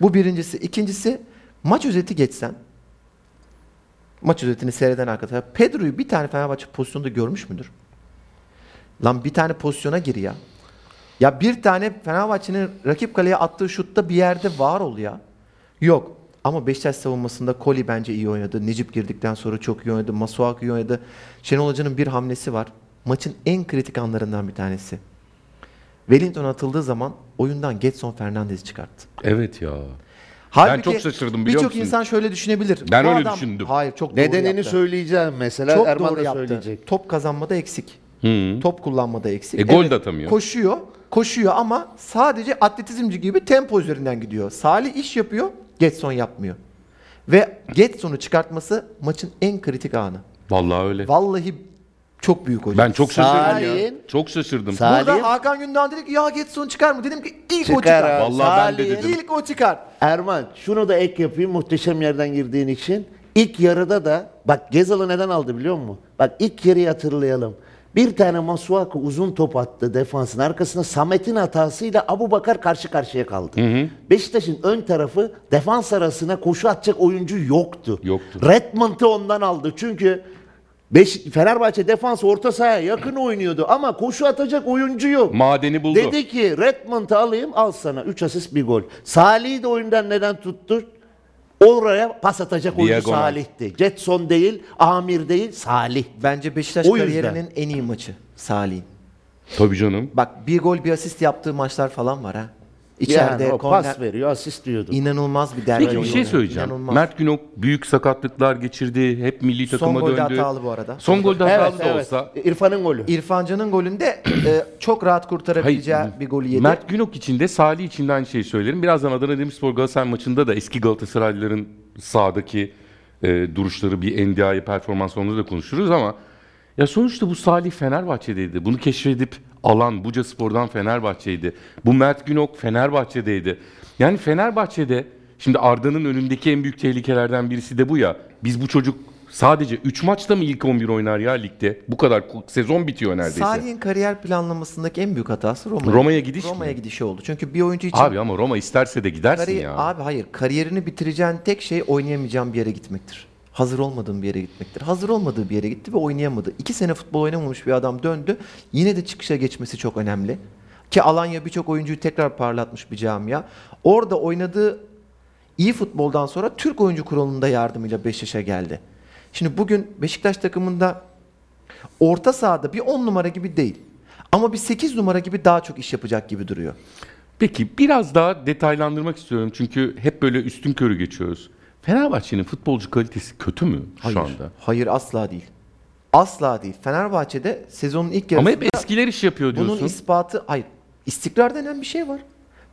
S2: Bu birincisi. İkincisi maç özeti geçsen maç özetini seyreden arkadaşlar Pedro'yu bir tane Fenerbahçe pozisyonda görmüş müdür? Lan bir tane pozisyona gir ya. Ya bir tane Fenerbahçe'nin rakip kaleye attığı şutta bir yerde var ol ya. Yok. Ama Beşiktaş savunmasında Koli bence iyi oynadı. Necip girdikten sonra çok iyi oynadı. Masuaku iyi oynadı. Şenol Hoca'nın bir hamlesi var. Maçın en kritik anlarından bir tanesi. Wellington atıldığı zaman oyundan Getson Fernandez'i çıkarttı.
S3: Evet ya.
S2: Halbuki
S3: çok şaşırdım, biliyor
S2: Birçok
S3: musun?
S2: insan şöyle düşünebilir.
S3: Ben
S2: Bu
S3: öyle
S2: adam-
S3: düşündüm.
S2: Hayır çok doğru
S1: Nedenini
S2: yaptı.
S1: söyleyeceğim mesela
S2: Çok
S1: Erman
S2: doğru
S1: da
S2: yaptı.
S1: söyleyecek.
S2: Top kazanmada eksik.
S3: Hı.
S2: Top kullanmada eksik.
S3: E, gol de atamıyor.
S2: Koşuyor. Koşuyor ama sadece atletizmci gibi tempo üzerinden gidiyor. Salih iş yapıyor, Getson yapmıyor. Ve Getson'u çıkartması maçın en kritik anı.
S3: Vallahi öyle.
S2: Vallahi Çok büyük hocam.
S3: Ben çok şaşırdım ya. Çok şaşırdım.
S1: Salih-
S2: Burada Hakan Gündoğan dedi ki ya Getson çıkar mı? Dedim ki ilk o
S1: Çıkar
S2: çıkar.
S1: abi.
S3: Vallahi ben de dedim.
S2: İlk o çıkar.
S1: Erman şunu da ek yapayım muhteşem yerden girdiğin için. İlk yarıda da bak Gezal'ı neden aldı biliyor musun? Bak ilk yarıyı hatırlayalım. Bir tane Masuaku uzun top attı defansın arkasına Samet'in hatasıyla Abu Bakar karşı karşıya kaldı. Beşiktaş'ın ön tarafı defans arasına koşu atacak oyuncu yoktu.
S3: Yoktu.
S1: Redmond'u ondan aldı. Çünkü Beş, Fenerbahçe defans orta sahaya yakın oynuyordu ama koşu atacak oyuncu yok.
S3: Madeni buldu.
S1: Dedi ki Redmond'u alayım al sana 3 asist bir gol. Salih'i de oyundan neden tuttu? Oraya pas atacak oyuncu
S3: Diagonal.
S1: Salih'ti. Jetson değil, Amir değil, Salih.
S2: Bence Beşiktaş
S1: O yüzden.
S2: kariyerinin en iyi maçı Salih'in.
S3: Tabii canım.
S2: Bak bir gol bir asist yaptığı maçlar falan var ha. İçeride
S1: yani o pas veriyor, asist diyordu.
S2: inanılmaz bir derbi
S3: Peki bir şey söyleyeceğim.
S2: İnanılmaz.
S3: Mert Günok büyük sakatlıklar geçirdi. Hep milli
S2: Son
S3: takıma
S2: golde
S3: döndü.
S2: hatalı bu arada.
S3: Son golde
S1: Evet,
S3: hatalı da
S1: evet.
S3: olsa.
S1: İrfan'ın golü.
S2: İrfan Can'ın golünde e, çok rahat kurtarabileceği
S3: Hayır,
S2: bir golü yedi.
S3: Mert Günok için de Salih için de aynı şeyi söylerim. Birazdan Adana Demirspor Galatasaray maçında da eski Galatasaraylıların sahadaki e, duruşları bir NDI'ye performans onları da konuşuruz ama ya sonuçta bu Salih Fenerbahçe'deydi. Bunu keşfedip alan Buca Spor'dan Fenerbahçe'ydi. Bu Mert Günok Fenerbahçe'deydi. Yani Fenerbahçe'de şimdi Arda'nın önündeki en büyük tehlikelerden birisi de bu ya. Biz bu çocuk sadece 3 maçta mı ilk 11 oynar ya ligde? Bu kadar sezon bitiyor neredeyse.
S2: Salih'in kariyer planlamasındaki en büyük hatası Roma'ya,
S3: Roma'ya gidiş?
S2: Roma'ya gidişi oldu. Çünkü bir oyuncu için
S3: Abi ama Roma isterse de gidersin
S2: kariyer-
S3: ya.
S2: abi hayır kariyerini bitireceğin tek şey oynayamayacağın bir yere gitmektir. Hazır olmadığın bir yere gitmektir. Hazır olmadığı bir yere gitti ve oynayamadı. İki sene futbol oynamamış bir adam döndü. Yine de çıkışa geçmesi çok önemli. Ki Alanya birçok oyuncuyu tekrar parlatmış bir camia. Orada oynadığı iyi futboldan sonra Türk oyuncu kurulunda yardımıyla Beşiktaş'a geldi. Şimdi bugün Beşiktaş takımında orta sahada bir 10 numara gibi değil. Ama bir 8 numara gibi daha çok iş yapacak gibi duruyor.
S3: Peki biraz daha detaylandırmak istiyorum çünkü hep böyle üstün körü geçiyoruz. Fenerbahçe'nin futbolcu kalitesi kötü mü
S2: Hayır.
S3: şu anda?
S2: Hayır asla değil. Asla değil. Fenerbahçe'de sezonun ilk
S3: Ama
S2: yarısında
S3: hep eskiler iş yapıyor diyorsun.
S2: bunun ispatı hayır. İstikrar denen bir şey var.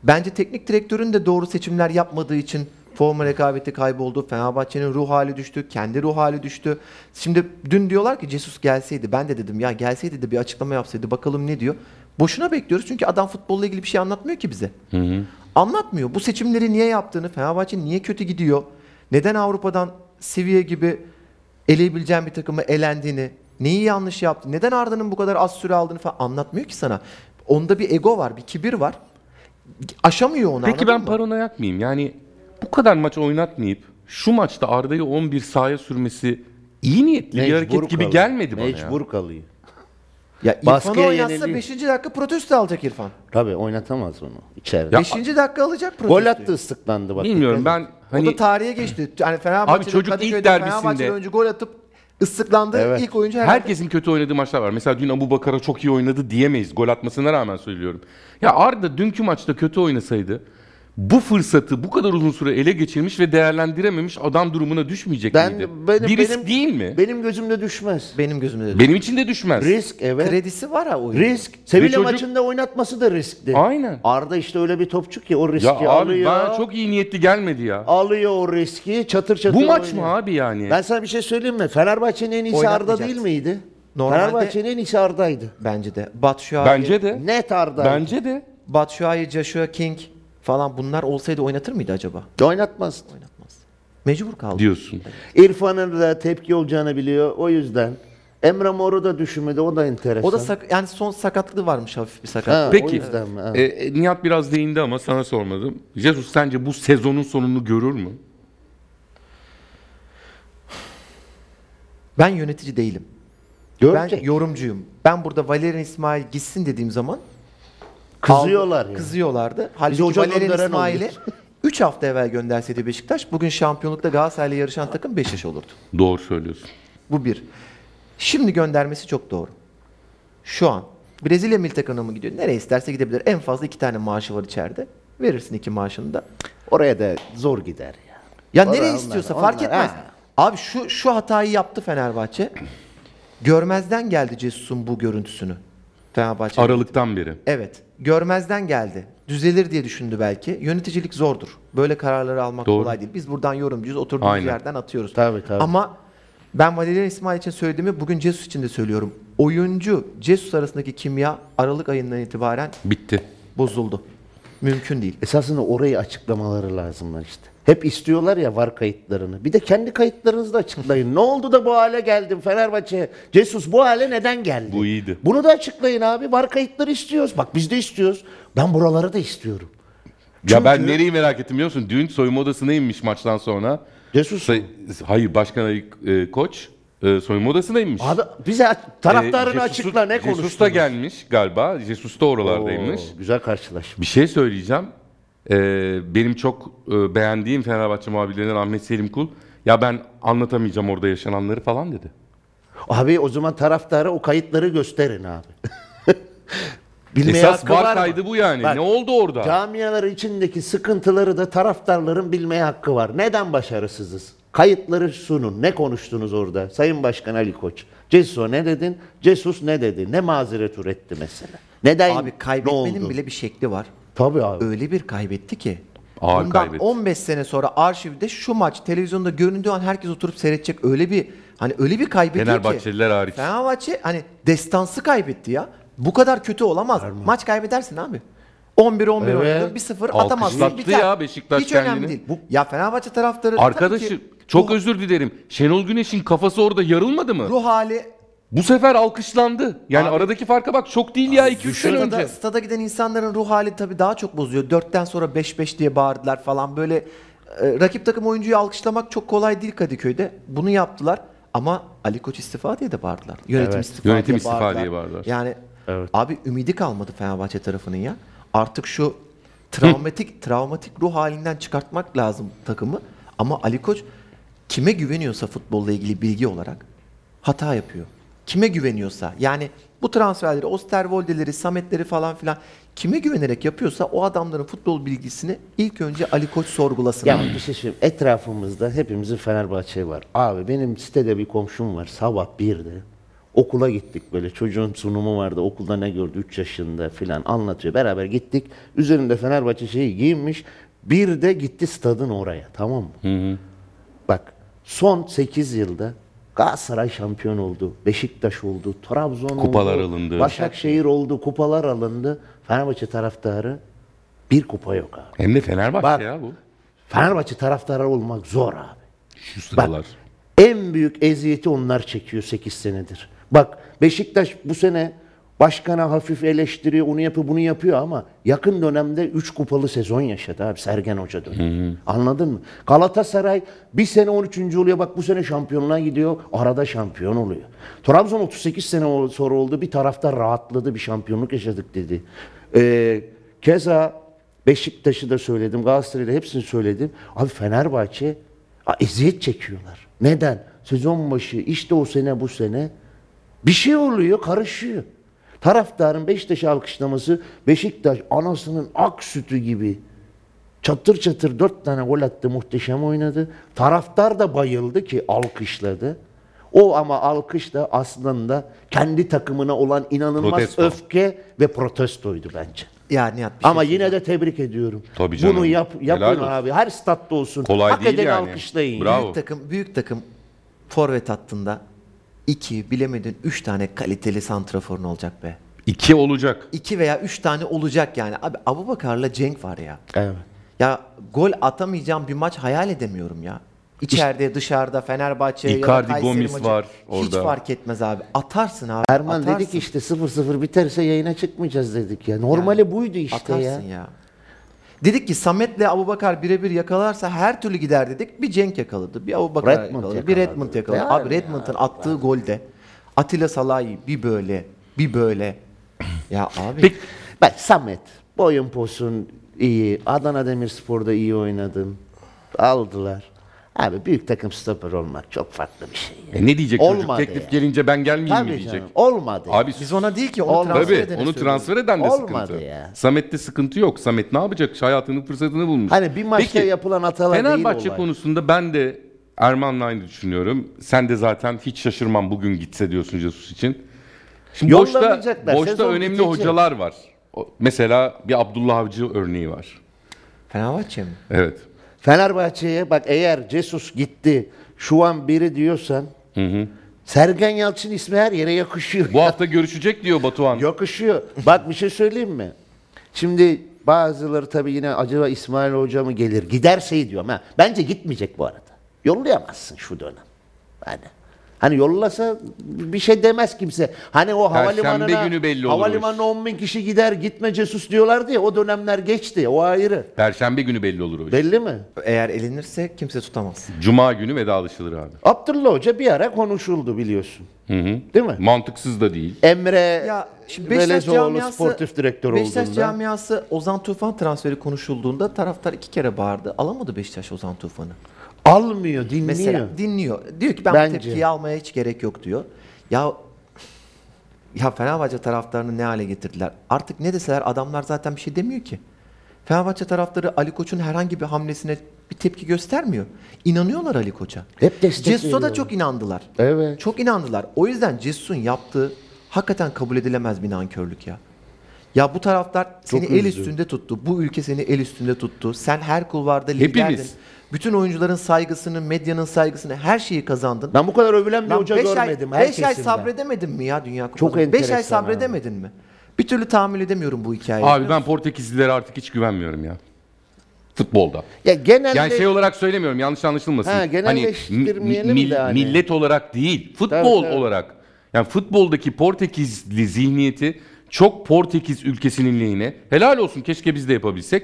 S2: Bence teknik direktörün de doğru seçimler yapmadığı için forma rekabeti kayboldu. Fenerbahçe'nin ruh hali düştü. Kendi ruh hali düştü. Şimdi dün diyorlar ki Jesus gelseydi. Ben de dedim ya gelseydi de bir açıklama yapsaydı. Bakalım ne diyor. Boşuna bekliyoruz çünkü adam futbolla ilgili bir şey anlatmıyor ki bize. Anlatmıyor. Bu seçimleri niye yaptığını, Fenerbahçe niye kötü gidiyor? Neden Avrupa'dan Sevilla gibi eleyebileceğin bir takımı elendiğini, neyi yanlış yaptı, neden Arda'nın bu kadar az süre aldığını falan anlatmıyor ki sana. Onda bir ego var, bir kibir var. Aşamıyor onu
S3: Peki ben
S2: mı?
S3: paranoyak mıyım? Yani bu kadar maç oynatmayıp şu maçta Arda'yı 11 sahaya sürmesi iyi niyetli bir hareket gibi
S1: kalıyor.
S3: gelmedi bana ya.
S1: Mecbur kalıyor.
S2: Ya İrfan'ı
S1: Baskıya
S2: oynatsa
S1: yenildi.
S2: 5. dakika protesto alacak İrfan.
S1: Tabii oynatamaz onu içeride.
S2: 5. dakika alacak protesto.
S1: Gol attı ıslıklandı bak.
S3: Bilmiyorum ben
S2: o
S3: hani
S2: da tarihe geçti. Yani Fenerbahçe'nin
S3: Abi çocuk ilk derbisinde-
S2: oyuncu gol atıp ıslıklandı.
S1: Evet.
S2: İlk oyuncu herhalde.
S3: herkesin kötü oynadığı maçlar var. Mesela dün Abu Bakar'a çok iyi oynadı diyemeyiz. Gol atmasına rağmen söylüyorum. Ya Arda dünkü maçta kötü oynasaydı bu fırsatı bu kadar uzun süre ele geçirmiş ve değerlendirememiş adam durumuna düşmeyecek
S1: Ben
S3: miydi?
S1: benim,
S3: bir risk
S1: benim,
S3: değil mi?
S1: Benim gözümde düşmez.
S2: Benim gözümde de.
S3: Benim için de düşmez.
S1: Risk evet.
S2: Kredisi var ha oyuncu.
S1: Risk. Sevilla
S3: çocuk-
S1: maçında oynatması da riskti.
S3: Aynen.
S1: Arda işte öyle bir topçu ki o riski
S3: Ya abi
S1: alıyor.
S3: bana çok iyi niyetli gelmedi ya.
S1: Alıyor o riski çatır çatır
S3: Bu maç
S1: oynuyor.
S3: mı abi yani?
S1: Ben sana bir şey söyleyeyim mi? Fenerbahçe'nin en iyisi Arda değil miydi?
S2: Normalde-
S1: Fenerbahçe'nin en iyisi Arda'ydı.
S2: Bence de. Batshuayi,
S3: Bence de.
S1: Net Arda'ydı.
S3: Bence de.
S2: Batshuayi, Joshua King falan bunlar olsaydı oynatır mıydı acaba?
S1: Oynatmaz.
S2: Oynatmaz. Mecbur kaldı.
S3: Diyorsun.
S1: İrfan'ın da tepki olacağını biliyor. O yüzden. Emre Mor'u da düşünmedi. O da enteresan.
S2: O da sak- yani son sakatlığı varmış hafif bir sakat.
S1: Ha, o
S3: Peki.
S1: yüzden mi? Ha.
S3: E, e, Nihat biraz değindi ama sana sormadım. Jesus sence bu sezonun sonunu görür mü?
S2: Ben yönetici değilim.
S1: Görecek.
S2: Ben yorumcuyum. Ben burada Valerian İsmail gitsin dediğim zaman
S1: Kızıyorlar yani.
S2: Kızıyorlardı. Halbuki
S1: hoca
S2: Valerian
S1: gönderen
S2: İsmail'i [laughs]
S1: oluyor.
S2: 3 hafta evvel gönderseydi Beşiktaş bugün şampiyonlukta Galatasaray'la yarışan takım Beşiktaş olurdu.
S3: Doğru söylüyorsun.
S2: Bu bir. Şimdi göndermesi çok doğru. Şu an Brezilya milli takımına mı gidiyor? Nereye isterse gidebilir. En fazla iki tane maaşı var içeride. Verirsin iki maaşını da.
S1: Oraya da zor gider ya.
S2: Ya
S1: Onlar-
S2: nereye
S1: onlar-
S2: istiyorsa
S1: onlar-
S2: fark etmez.
S1: ha.
S2: Abi şu şu hatayı yaptı Fenerbahçe. Görmezden geldi Cesus'un bu görüntüsünü. Fenerbahçe.
S3: Aralıktan beri.
S2: Evet. Görmezden geldi. Düzelir diye düşündü belki. Yöneticilik zordur. Böyle kararları almak
S3: Doğru.
S2: kolay değil. Biz buradan yorumcuyuz. Oturduğumuz
S3: Aynen.
S2: yerden atıyoruz.
S1: Tabii, tabii.
S2: Ama ben Valerian İsmail için söylediğimi bugün Jesus için de söylüyorum. oyuncu Jesus arasındaki kimya Aralık ayından itibaren
S3: Bitti.
S2: bozuldu. Mümkün değil.
S1: Esasında orayı açıklamaları lazımlar işte. Hep istiyorlar ya var kayıtlarını. Bir de kendi kayıtlarınızı da açıklayın. ne oldu da bu hale geldim Fenerbahçe? Jesus bu hale neden geldi?
S3: Bu iyiydi.
S1: Bunu da açıklayın abi. Var kayıtları istiyoruz. Bak biz de istiyoruz. Ben buraları da istiyorum.
S3: Ya ben nereyi merak ettim biliyor musun? Dün soyunma odasına inmiş maçtan sonra.
S1: Jesus
S3: Say- hayır başkan Ali e, koç e, soyunma odasına inmiş.
S1: Abi bize aç- taraftarını
S3: E,
S1: açıkla
S3: Jesus'u-
S1: ne
S3: Jesus da gelmiş galiba. Jesus da oralardaymış.
S1: Oo, güzel karşılaşma.
S3: Bir şey söyleyeceğim. Ee, benim çok e, beğendiğim Fenerbahçe muhabirlerinden Ahmet Selim Kul. Ya ben anlatamayacağım orada yaşananları falan dedi.
S1: Abi o zaman taraftara o kayıtları gösterin abi. [laughs] Bilmeye
S3: Esas
S1: hakkı
S3: var
S1: var mı?
S3: kaydı bu yani.
S1: Bak,
S3: ne oldu orada?
S1: Camialar içindeki sıkıntıları da taraftarların bilmeye hakkı var. Neden başarısızız? Kayıtları sunun. Ne konuştunuz orada? Sayın Başkan Ali Koç. Ceso ne dedin? Cesus ne dedi? Ne mazeret üretti mesela? Neden?
S2: Abi
S1: ne
S2: kaybetmenin
S1: oldu?
S2: bile bir şekli var.
S1: Tabii abi.
S2: Öyle bir kaybetti ki.
S3: Ağır
S2: Bundan
S3: kaybetti.
S2: 15 sene sonra arşivde şu maç televizyonda göründüğü an herkes oturup seyredecek. Öyle bir hani öyle bir kaybediyor ki.
S3: Fenerbahçeliler hariç.
S2: Fenerbahçe hani destansı kaybetti ya. Bu kadar kötü olamaz. Maç kaybedersin abi. 11-11
S1: Evet.
S2: oynadın 1-0 atamazsın
S3: Alkışlattı
S2: biter.
S3: ya Beşiktaş
S2: Hiç önemli
S3: kendini.
S2: değil. ya Fenerbahçe taraftarı tabii
S3: Arkadaşı
S2: ki
S3: çok özür dilerim. Şenol Güneş'in kafası orada yarılmadı mı?
S2: ruh hali
S3: Bu sefer alkışlandı. Yani
S2: Abi-
S3: aradaki farka bak çok değil ya 2-3 sene
S2: Stada,
S3: önce.
S2: stada giden insanların ruh hali tabii daha çok bozuyor. Dörtten sonra 5-5 diye bağırdılar falan. Böyle e, rakip takım oyuncuyu alkışlamak çok kolay değil Kadıköy'de. Bunu yaptılar ama Ali Koç istifa diye de bağırdılar. Yönetim
S1: Evet.
S2: istifa
S3: Yönetim
S2: diye
S3: istifa
S2: bağırdılar.
S3: diye bağırdılar.
S2: Yani
S1: Evet.
S2: abi ümidi kalmadı Fenerbahçe tarafının ya. Artık şu travmatik [laughs] travmatik ruh halinden çıkartmak lazım takımı. Ama Ali Koç kime güveniyorsa futbolla ilgili bilgi olarak hata yapıyor. Kime güveniyorsa yani bu transferleri, Osterwolde'leri, Samet'leri falan filan kime güvenerek yapıyorsa o adamların futbol bilgisini ilk önce Ali Koç sorgulasın.
S1: Ya
S2: abi.
S1: bir şey söyleyeyim. Etrafımızda hepimizin Fenerbahçe var. Abi benim sitede bir komşum var. Sabah 1'de okula gittik böyle. Çocuğun sunumu vardı. Okulda ne gördü? 3 yaşında filan anlatıyor. Beraber gittik. Üzerinde Fenerbahçe şeyi giyinmiş. Bir de gitti stadın oraya. Tamam mı? Bak son 8 yılda Galatasaray şampiyon oldu. Beşiktaş oldu. Trabzon
S3: Kupalar
S1: oldu.
S3: alındı.
S1: Başakşehir oldu. Kupalar alındı. Fenerbahçe taraftarı bir kupa yok abi.
S3: Hem de Fenerbahçe
S1: Bak.
S3: ya bu.
S1: Fenerbahçe taraftarı olmak zor abi.
S3: Şu sıralar.
S1: En büyük eziyeti onlar çekiyor 8 senedir. Bak Beşiktaş bu sene başkana hafif eleştiriyor, onu yapıyor, bunu yapıyor ama yakın dönemde 3 kupalı sezon yaşadı abi Sergen Hoca dönemi. Anladın mı? Galatasaray bir sene 13. oluyor bak bu sene şampiyonluğa gidiyor, arada şampiyon oluyor. Trabzon 38 sene sonra oldu bir taraftar rahatladı, bir şampiyonluk yaşadık dedi. Ee, keza Beşiktaş'ı da söyledim, Galatasaray'ı da hepsini söyledim. Abi Fenerbahçe a, eziyet çekiyorlar. Neden? Sezon başı işte o sene bu sene bir şey oluyor, karışıyor. Taraftarın Beşiktaş'ı alkışlaması Beşiktaş anasının ak sütü gibi çatır çatır dört tane gol attı muhteşem oynadı. Taraftar da bayıldı ki alkışladı. O ama alkış da aslında kendi takımına olan inanılmaz
S3: Protesto.
S1: öfke ve protestoydu bence.
S2: Ya Nihat bir şey
S1: Ama yine de tebrik ediyorum.
S3: Tabii canım.
S1: Bunu yap, yapın
S3: Helal
S1: abi. Her statta olsun.
S3: Kolay
S1: Hak
S3: değil yani.
S1: alkışlayın.
S3: Bravo.
S2: Büyük takım, büyük takım forvet hattında 2 bilemedin 3 tane kaliteli santraforun olacak be.
S3: İki olacak.
S2: 2 veya 3 tane olacak yani. Abi Abubakar'la Cenk var ya.
S1: Evet.
S2: Ya gol atamayacağım bir maç hayal edemiyorum ya. İçeride, dışarıda, Fenerbahçe ya da
S3: Icardi,
S2: Kayseri
S3: Gomis
S2: maçı.
S3: var
S2: Hiç
S3: orada.
S2: fark etmez abi. Atarsın abi.
S1: Erman
S2: atarsın.
S1: dedik işte 0-0 biterse yayına çıkmayacağız dedik ya. Normali buydu işte
S2: Atarsın
S1: ya.
S2: ya. Dedik ki Samet'le Abubakar birebir yakalarsa her türlü gider dedik. Bir Cenk yakaladı, bir Abubakar
S1: Redmond
S2: yakaladı, bir
S1: yakaladı.
S2: Redmond yakaladı.
S1: Yani
S2: Abi Redmond'ın attığı golde Atilla Salahi bir böyle, bir böyle. [clears throat] Ya abi
S3: Peki
S1: Bak Samet boyun posun iyi. Adana Demirspor'da iyi oynadın. Aldılar. Abi büyük takım stoper olmak çok farklı bir şey. ya.
S3: e ne diyecek çocuk?
S1: Olmadı
S3: Teklif
S1: ya.
S3: gelince ben gelmeyeyim mi
S1: Tabii
S3: diyecek.
S1: canım. Olmadı.
S3: Abi
S2: biz ona değil ki onu
S1: Olmadı.
S2: transfer
S3: Tabii
S2: edene
S3: onu
S2: söylüyoruz.
S3: transfer eden de
S1: Olmadı
S3: sıkıntı.
S1: ya.
S3: Samet'te sıkıntı yok. Samet ne yapacak? Hayatının fırsatını bulmuş.
S1: Hani bir maçta
S3: Peki,
S1: yapılan hatalar değil
S3: Fenerbahçe
S1: olay.
S3: konusunda ben de Erman'la aynı düşünüyorum. Sen de zaten hiç şaşırmam bugün gitse diyorsun Jesus için. Şimdi boşta,
S1: Yollamayacaklar,
S3: boşta
S1: sezon
S3: önemli
S1: bitecek.
S3: hocalar var. O- Mesela bir Abdullah Avcı örneği var.
S2: Fenerbahçe mi?
S3: Evet.
S1: Fenerbahçe'ye bak eğer Jesus gitti şu an biri diyorsan Sergen Yalçın ismi her yere yakışıyor.
S3: Bu hafta görüşecek diyor Batuhan.
S1: Yakışıyor. Bak bir şey söyleyeyim mi? Şimdi bazıları tabii yine acaba İsmail Hoca mı gelir? Giderse diyorum ha. Bence gitmeyecek bu arada. Yollayamazsın şu dönem. Hani Hani yollasa bir şey demez kimse. Hani o
S3: Perşembe
S1: havalimanına
S3: günü belli olur
S1: havalimanına 10 bin kişi gider gitme cesus diyorlardı ya o dönemler geçti. O ayrı.
S3: Perşembe günü belli olur o iş.
S1: Belli mi?
S2: Eğer elenirse kimse tutamaz.
S3: Cuma günü vedalaşılır abi.
S1: Abdullah Hoca bir ara konuşuldu biliyorsun.
S3: Hı hı.
S1: Değil mi?
S3: Mantıksız da değil.
S1: Emre
S2: Ya şimdi Beşiktaş
S1: Belezoğlu
S2: camiası
S1: sportif direktör
S2: Beşiktaş
S1: olduğunda.
S2: camiası Ozan Tufan transferi konuşulduğunda taraftar iki kere bağırdı. Alamadı Beşiktaş Ozan Tufan'ı.
S1: Almıyor, dinliyor.
S2: Mesela dinliyor. Diyor ki ben
S1: Bence.
S2: bu tepkiyi almaya hiç gerek yok diyor. Ya ya Fenerbahçe taraftarını ne hale getirdiler? Artık ne deseler adamlar zaten bir şey demiyor ki. Fenerbahçe taraftarı Ali Koç'un herhangi bir hamlesine bir tepki göstermiyor. İnanıyorlar Ali Koç'a.
S1: Hep
S2: Cesus'a da çok inandılar.
S1: Evet.
S2: Çok inandılar. O yüzden Cesus'un yaptığı hakikaten kabul edilemez bir nankörlük ya. Ya bu taraftar seni el
S1: üzdü.
S2: üstünde tuttu. Bu ülke seni el üstünde tuttu. Sen her kulvarda liderdin.
S3: Hepimiz.
S2: Bütün oyuncuların saygısını, medyanın saygısını, her şeyi kazandın.
S1: Ben bu kadar övülen bir
S2: Lan
S1: hoca
S2: beş
S1: görmedim.
S2: Ay, beş ay
S1: kesimden.
S2: sabredemedin mi ya Dünya Kupası?
S1: Çok
S2: 5 ay
S1: enteresan
S2: sabredemedin mi? Bir türlü tahammül edemiyorum bu hikayeyi.
S3: Abi ben Portekizlilere artık hiç güvenmiyorum ya. Futbolda.
S1: Ya genelde
S3: Yani şey olarak söylemiyorum yanlış anlaşılmasın.
S1: Ha,
S3: hani
S1: genelleştirmeyelim
S3: mi-
S1: de hani.
S3: millet olarak değil, futbol
S1: Tabii, tabii.
S3: olarak. Yani futboldaki Portekizli zihniyeti çok Portekiz ülkesinin lehine. Helal olsun keşke biz de yapabilsek.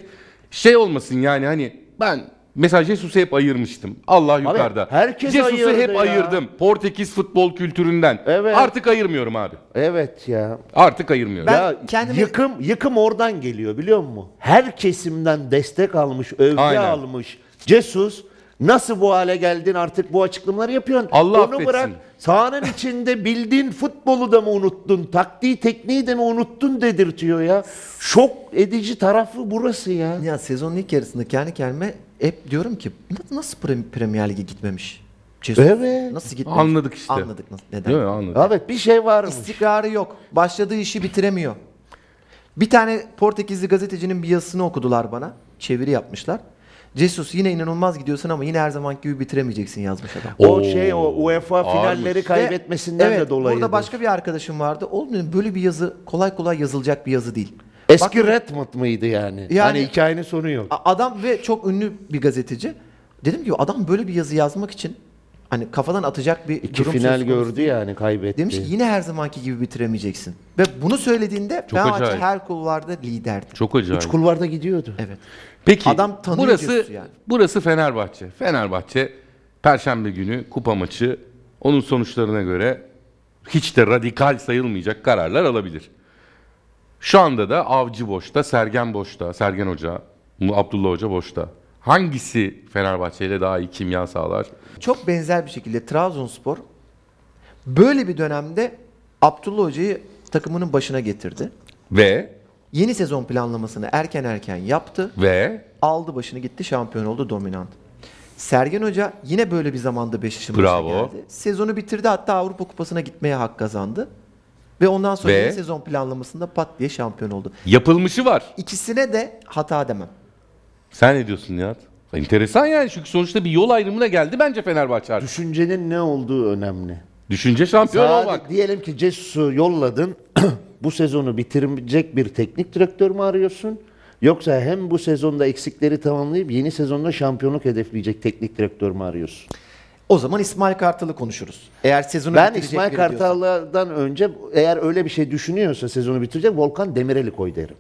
S3: Şey olmasın yani hani ben mesela Jesus'u hep ayırmıştım. Allah yukarıda.
S1: herkes
S3: Jesus'u
S1: ayırdı
S3: hep
S1: ya.
S3: ayırdım. Portekiz futbol kültüründen.
S1: Evet.
S3: Artık ayırmıyorum abi.
S1: evet ya.
S3: Artık ayırmıyorum.
S2: Ben
S1: ya
S2: kendimi-
S1: yıkım yıkım oradan geliyor biliyor musun? Her kesimden destek almış, övgü
S3: Aynen.
S1: almış. Cesus nasıl bu hale geldin artık bu açıklamaları yapıyorsun.
S3: Allah
S1: Onu
S3: affetsin.
S1: bırak sahanın içinde [laughs] bildiğin futbolu da mı unuttun? Taktiği tekniği de mi unuttun dedirtiyor ya. Şok edici tarafı burası ya.
S2: Ya sezonun ilk yarısında kendi kendime hep diyorum ki "Na- nasıl Pre- Premier Lig'e gitmemiş? Jesus
S1: Evet.
S2: Nasıl gitmemiş?
S3: Anladık işte.
S2: Anladık nasıl, neden?
S3: Değil mi? Anladım.
S1: Evet bir şey varmış.
S2: İstikrarı yok. Başladığı işi bitiremiyor. Bir tane Portekizli gazetecinin bir yazısını okudular bana. Çeviri yapmışlar. Jesus yine inanılmaz gidiyorsun ama yine her zamanki gibi bitiremeyeceksin yazmış adam.
S1: O
S3: Oo,
S1: şey o UEFA
S3: ağırmış.
S1: finalleri kaybetmesinden
S2: evet,
S1: de dolayı.
S2: Burada başka bir arkadaşım vardı. Oğlum dedim böyle bir yazı kolay kolay yazılacak bir yazı değil.
S1: Eski
S2: Bak-
S1: Redmond mıydı yani?
S2: Yani-
S1: hani hikayenin sonu yok.
S2: Adam ve çok ünlü bir gazeteci. Dedim ki adam böyle bir yazı yazmak için hani kafadan atacak bir
S1: İki
S2: durum
S1: final
S2: söz konusu
S1: gördü yani kaybetti.
S2: Demiş ki yine her zamanki gibi bitiremeyeceksin. Ve bunu söylediğinde
S3: Çok
S2: Fenerbahçe
S3: acayip.
S2: her kulvarda liderdi.
S3: Çok acayip.
S1: Üç kulvarda gidiyordu.
S2: Evet.
S3: Peki
S2: Adam tanıyor
S3: burası
S2: yani.
S3: burası Fenerbahçe. Fenerbahçe Perşembe günü kupa maçı onun sonuçlarına göre hiç de radikal sayılmayacak kararlar alabilir. Şu anda da Avcı boşta, Sergen boşta, Sergen Hoca, Abdullah Hoca boşta. Hangisi Fenerbahçe ile daha iyi kimya sağlar?
S2: Çok benzer bir şekilde Trabzonspor böyle bir dönemde Abdullah Hoca'yı takımının başına getirdi.
S3: Ve
S2: Yeni sezon planlamasını erken erken yaptı.
S3: ve
S2: Aldı başını gitti şampiyon oldu dominant. Sergen Hoca yine böyle bir zamanda Beşiktaş'ın başına geldi. Sezonu bitirdi hatta Avrupa Kupası'na gitmeye hak kazandı. Ve ondan sonra
S3: Ve-
S2: yeni sezon planlamasında pat diye şampiyon oldu.
S3: yapılmışı var.
S2: İkisine de hata demem.
S3: Sen ne diyorsun Nihat? Enteresan yani çünkü sonuçta bir yol ayrımına geldi bence Fenerbahçe artık.
S1: Düşüncenin ne olduğu önemli.
S3: Düşünce şampiyon
S1: Sadece
S3: olmak.
S1: diyelim ki Cesus'u yolladın. [clears throat] bu sezonu bitirecek bir teknik direktör mü arıyorsun? Yoksa hem bu sezonda eksikleri tamamlayıp yeni sezonda şampiyonluk hedefleyecek teknik direktör mü arıyorsun?
S2: O zaman İsmail Kartal'ı konuşuruz. Eğer sezonu
S1: Ben
S2: bitirecek
S1: İsmail
S2: biri diyorsan.
S1: Kartal'dan önce eğer öyle bir şey düşünüyorsa sezonu bitirecek Volkan Demirel'i koy derim.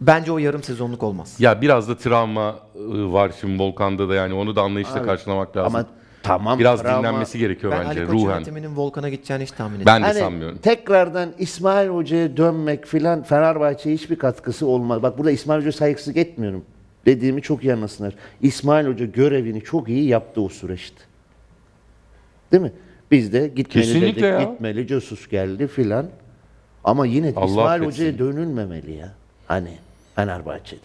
S2: Bence o yarım sezonluk olmaz.
S3: Ya biraz da travma ı, var şimdi Volkan'da da yani onu da anlayışla karşılamak lazım.
S1: Ama tamam.
S3: biraz
S1: travma-
S3: dinlenmesi gerekiyor
S2: Ben
S3: bence
S2: Ali Koç
S3: ruhen.
S2: yönetiminin Volkan'a gideceğini hiç tahmin etmiyorum.
S3: Ben de
S1: Hani
S3: sanmıyorum.
S1: tekrardan İsmail Hoca'ya dönmek filan Fenerbahçe'ye hiçbir katkısı olmaz. Bak burada İsmail Hoca saygısızlık etmiyorum. Dediğimi çok iyi anlasınlar. İsmail Hoca görevini çok iyi yaptı o süreçte. Değil mi? Biz de gitmeli
S3: Kesinlikle
S1: dedik,
S3: ya.
S1: gitmeli, Cesus geldi filan. Ama yine de
S3: Allah
S1: İsmail
S3: affetsin.
S1: Hoca'ya dönülmemeli ya. Hani Fenerbahçe'de.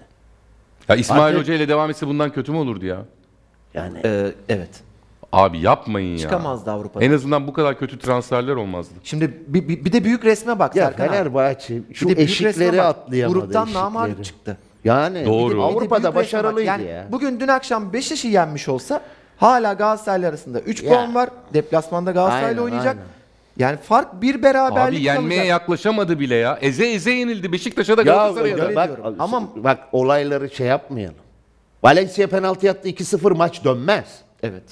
S3: Ya İsmail
S1: Artık-
S3: Hoca ile devam etse bundan kötü mü olurdu ya?
S1: Yani
S2: Ee, evet.
S3: Abi yapmayın ya.
S2: Çıkamazdı Avrupa'da.
S3: En azından bu kadar kötü transferler olmazdı.
S2: Şimdi bir, bir, bir de büyük resme bak
S1: ya
S2: Serkan abi.
S1: Fenerbahçe
S2: Bir
S1: şu
S2: de büyük resme
S1: eşikleri
S2: bak.
S1: atlayamadı.
S2: Gruptan
S1: eşikleri.
S2: namarip çıktı.
S1: Yani
S3: Doğru.
S2: Bir de-
S1: Avrupa'da
S2: büyük
S1: başarılıydı
S2: yani
S1: ya.
S2: Bugün dün akşam Beşiktaş'ı yenmiş olsa Hala Galatasaray arasında 3
S1: Ya.
S2: puan var. Deplasmanda Galatasaray'la
S1: Aynen,
S2: oynayacak.
S1: aynen.
S2: Yani fark bir beraberlik
S3: Abi yenmeye
S2: kalacak.
S3: yaklaşamadı bile ya. Eze eze yenildi Beşiktaş'a da
S1: Ya
S3: Galatasaray'a da.
S2: öyle
S1: bak,
S2: diyorum. Ama-
S1: bak olayları şey yapmayalım. Valencia penaltı yattı 2-0 maç dönmez.
S2: Evet.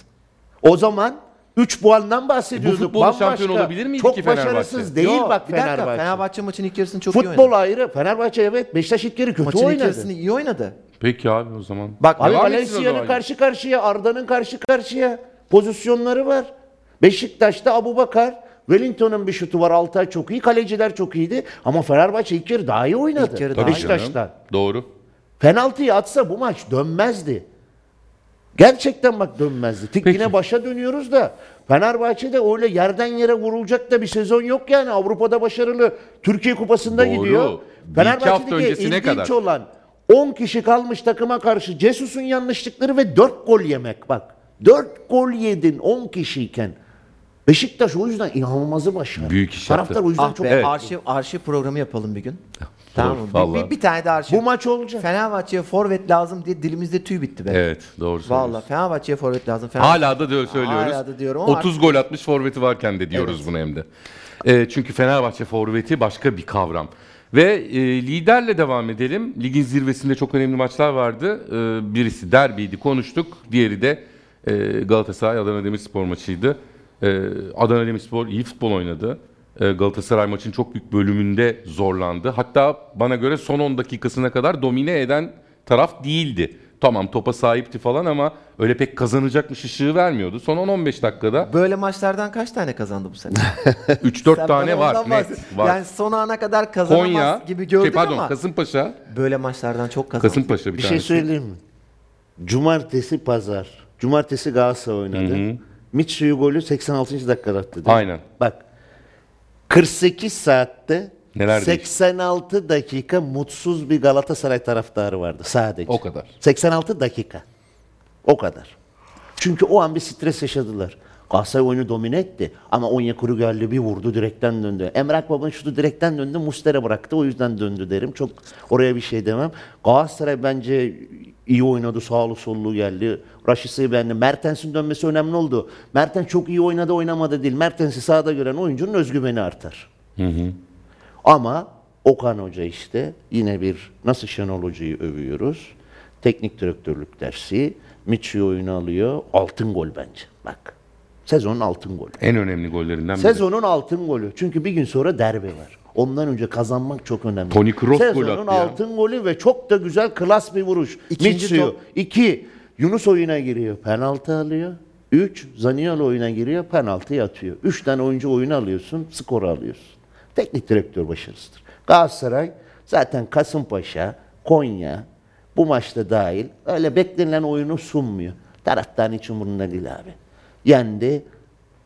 S1: O zaman 3 puandan bahsediyorduk.
S3: E Bu
S1: Bambaşka.
S3: şampiyon olabilir miydi
S1: Çok
S3: ki Fenerbahçe?
S1: başarısız değil
S2: Yo,
S1: bak
S2: bir dakika,
S1: Fenerbahçe.
S2: Fenerbahçe maçın ilk yarısını çok iyi
S1: Futbol
S2: oynadı.
S1: ayrı. Fenerbahçe evet Beşiktaş ilk yarı kötü
S2: Maçın ilk
S1: oynadı.
S2: yarısını iyi oynadı.
S3: Peki abi o zaman.
S2: Bak
S1: Abi
S3: Devam etsin o
S1: Valencia'nın
S3: zaman.
S1: karşı karşıya, Arda'nın karşı karşıya pozisyonları var. Beşiktaş'ta Abubakar, Wellington'un bir şutu var. Altay çok iyi. Kaleciler çok iyiydi. Ama Fenerbahçe ilk yarı daha iyi oynadı.
S2: İlk yarı
S3: Tabii
S2: daha iyi.
S1: Beşiktaş'tan.
S3: canım. Doğru.
S1: Penaltıyı atsa bu maç dönmezdi. Gerçekten bak dönmezdi.
S3: Peki.
S1: yine başa dönüyoruz da Fenerbahçe'de öyle yerden yere vurulacak da bir sezon yok yani. Avrupa'da başarılı. Türkiye Kupası'nda
S3: Doğru.
S1: gidiyor.
S3: Bir iki hafta
S1: Fenerbahçe'deki
S3: öncesine
S1: ilginç
S3: kadar.
S1: olan 10 kişi kalmış takıma karşı Cesus'un yanlışlıkları ve 4 gol yemek bak. 4 gol yedin 10 kişiyken. Beşiktaş o yüzden inanılmazı başarılı.
S3: Büyük iş yaptı.
S1: Taraftar o yüzden
S2: Ah
S1: çok
S2: be,
S3: Evet.
S2: arşiv, arşiv programı yapalım bir gün. Tamam mı? Bir-. Bir, bir tane de arşiv.
S1: Bu maç olacak.
S2: Fenerbahçe'ye forvet lazım diye dilimizde tüy bitti be.
S3: Evet doğru söylüyorsun.
S2: Vallahi Fenerbahçe'ye forvet lazım. Fenerbahçe...
S3: Hala da diyor söylüyoruz.
S2: Hala da diyorum ama
S3: 30 gol atmış forveti varken de diyoruz bunu hem de. Ee, çünkü Fenerbahçe forveti başka bir kavram. Ve e, liderle devam edelim. Ligin zirvesinde çok önemli maçlar vardı. Ee, birisi derbiydi konuştuk. Diğeri de e, Galatasaray Adana Demirspor maçıydı. Ee, Adana Demirspor iyi futbol oynadı. Ee, Galatasaray maçın çok büyük bölümünde zorlandı. Hatta bana göre son 10 dakikasına kadar domine eden taraf değildi. Tamam topa sahipti falan ama öyle pek kazanacakmış ışığı vermiyordu. Son 10-15 dakikada
S2: Böyle maçlardan kaç tane kazandı bu sene? [laughs]
S3: 3-4
S2: Sen
S3: tane var net var.
S2: Yani son ana kadar kazanamaz
S3: Konya,
S2: gibi gördük
S3: şey, pardon
S2: ama
S3: Kasımpaşa,
S2: böyle maçlardan çok kazandı.
S3: Kasımpaşa bir,
S1: Bir şey
S3: tanesi.
S1: söyleyeyim mi? Cumartesi pazar. Cumartesi Galatasaray oynadı. Mitsu'yu golü 86. dakikada attı.
S3: Aynen.
S1: Bak 48 saatte
S3: Neler değişti?
S1: 86 dakika mutsuz bir Galatasaray taraftarı vardı sadece.
S3: O kadar.
S1: 86 dakika. O kadar. Çünkü o an bir stres yaşadılar. Galatasaray oyunu domine etti. Ama Onyekuru geldi bir vurdu direkten döndü. Emre Akbab'ın şutu direkten döndü. Mustera bıraktı. O yüzden döndü derim. Çok oraya bir şey demem. Galatasaray bence iyi oynadı. Sağlı sollu geldi. Raşit'i beğendi. Mertens'in dönmesi önemli oldu. Mertens çok iyi oynadı oynamadı değil. Mertens'i sahada gören oyuncunun özgüveni artar. Ama Okan Hoca işte yine bir nasıl Şenol Hoca'yı övüyoruz. Teknik direktörlük dersi. Miçi oyunu alıyor. Altın gol bence. Bak. Sezonun altın golü.
S3: En önemli gollerinden biri.
S1: Sezonun altın golü. Çünkü bir gün sonra derbi var. Ondan önce kazanmak çok önemli.
S3: Toni Kroos gol attı ya.
S1: altın golü ve çok da güzel klas bir vuruş.
S2: İkinci top.
S1: İki, Yunus oyuna giriyor. Penaltı alıyor. Üç, Zaniolo oyuna giriyor. Penaltı atıyor. Üç tane oyuncu oyunu alıyorsun. Skoru alıyorsun. Teknik direktör başarısıdır. Galatasaray zaten Kasımpaşa, Konya bu maçta dahil öyle beklenilen oyunu sunmuyor. Taraftan hiç umurunda değil abi. Yendi.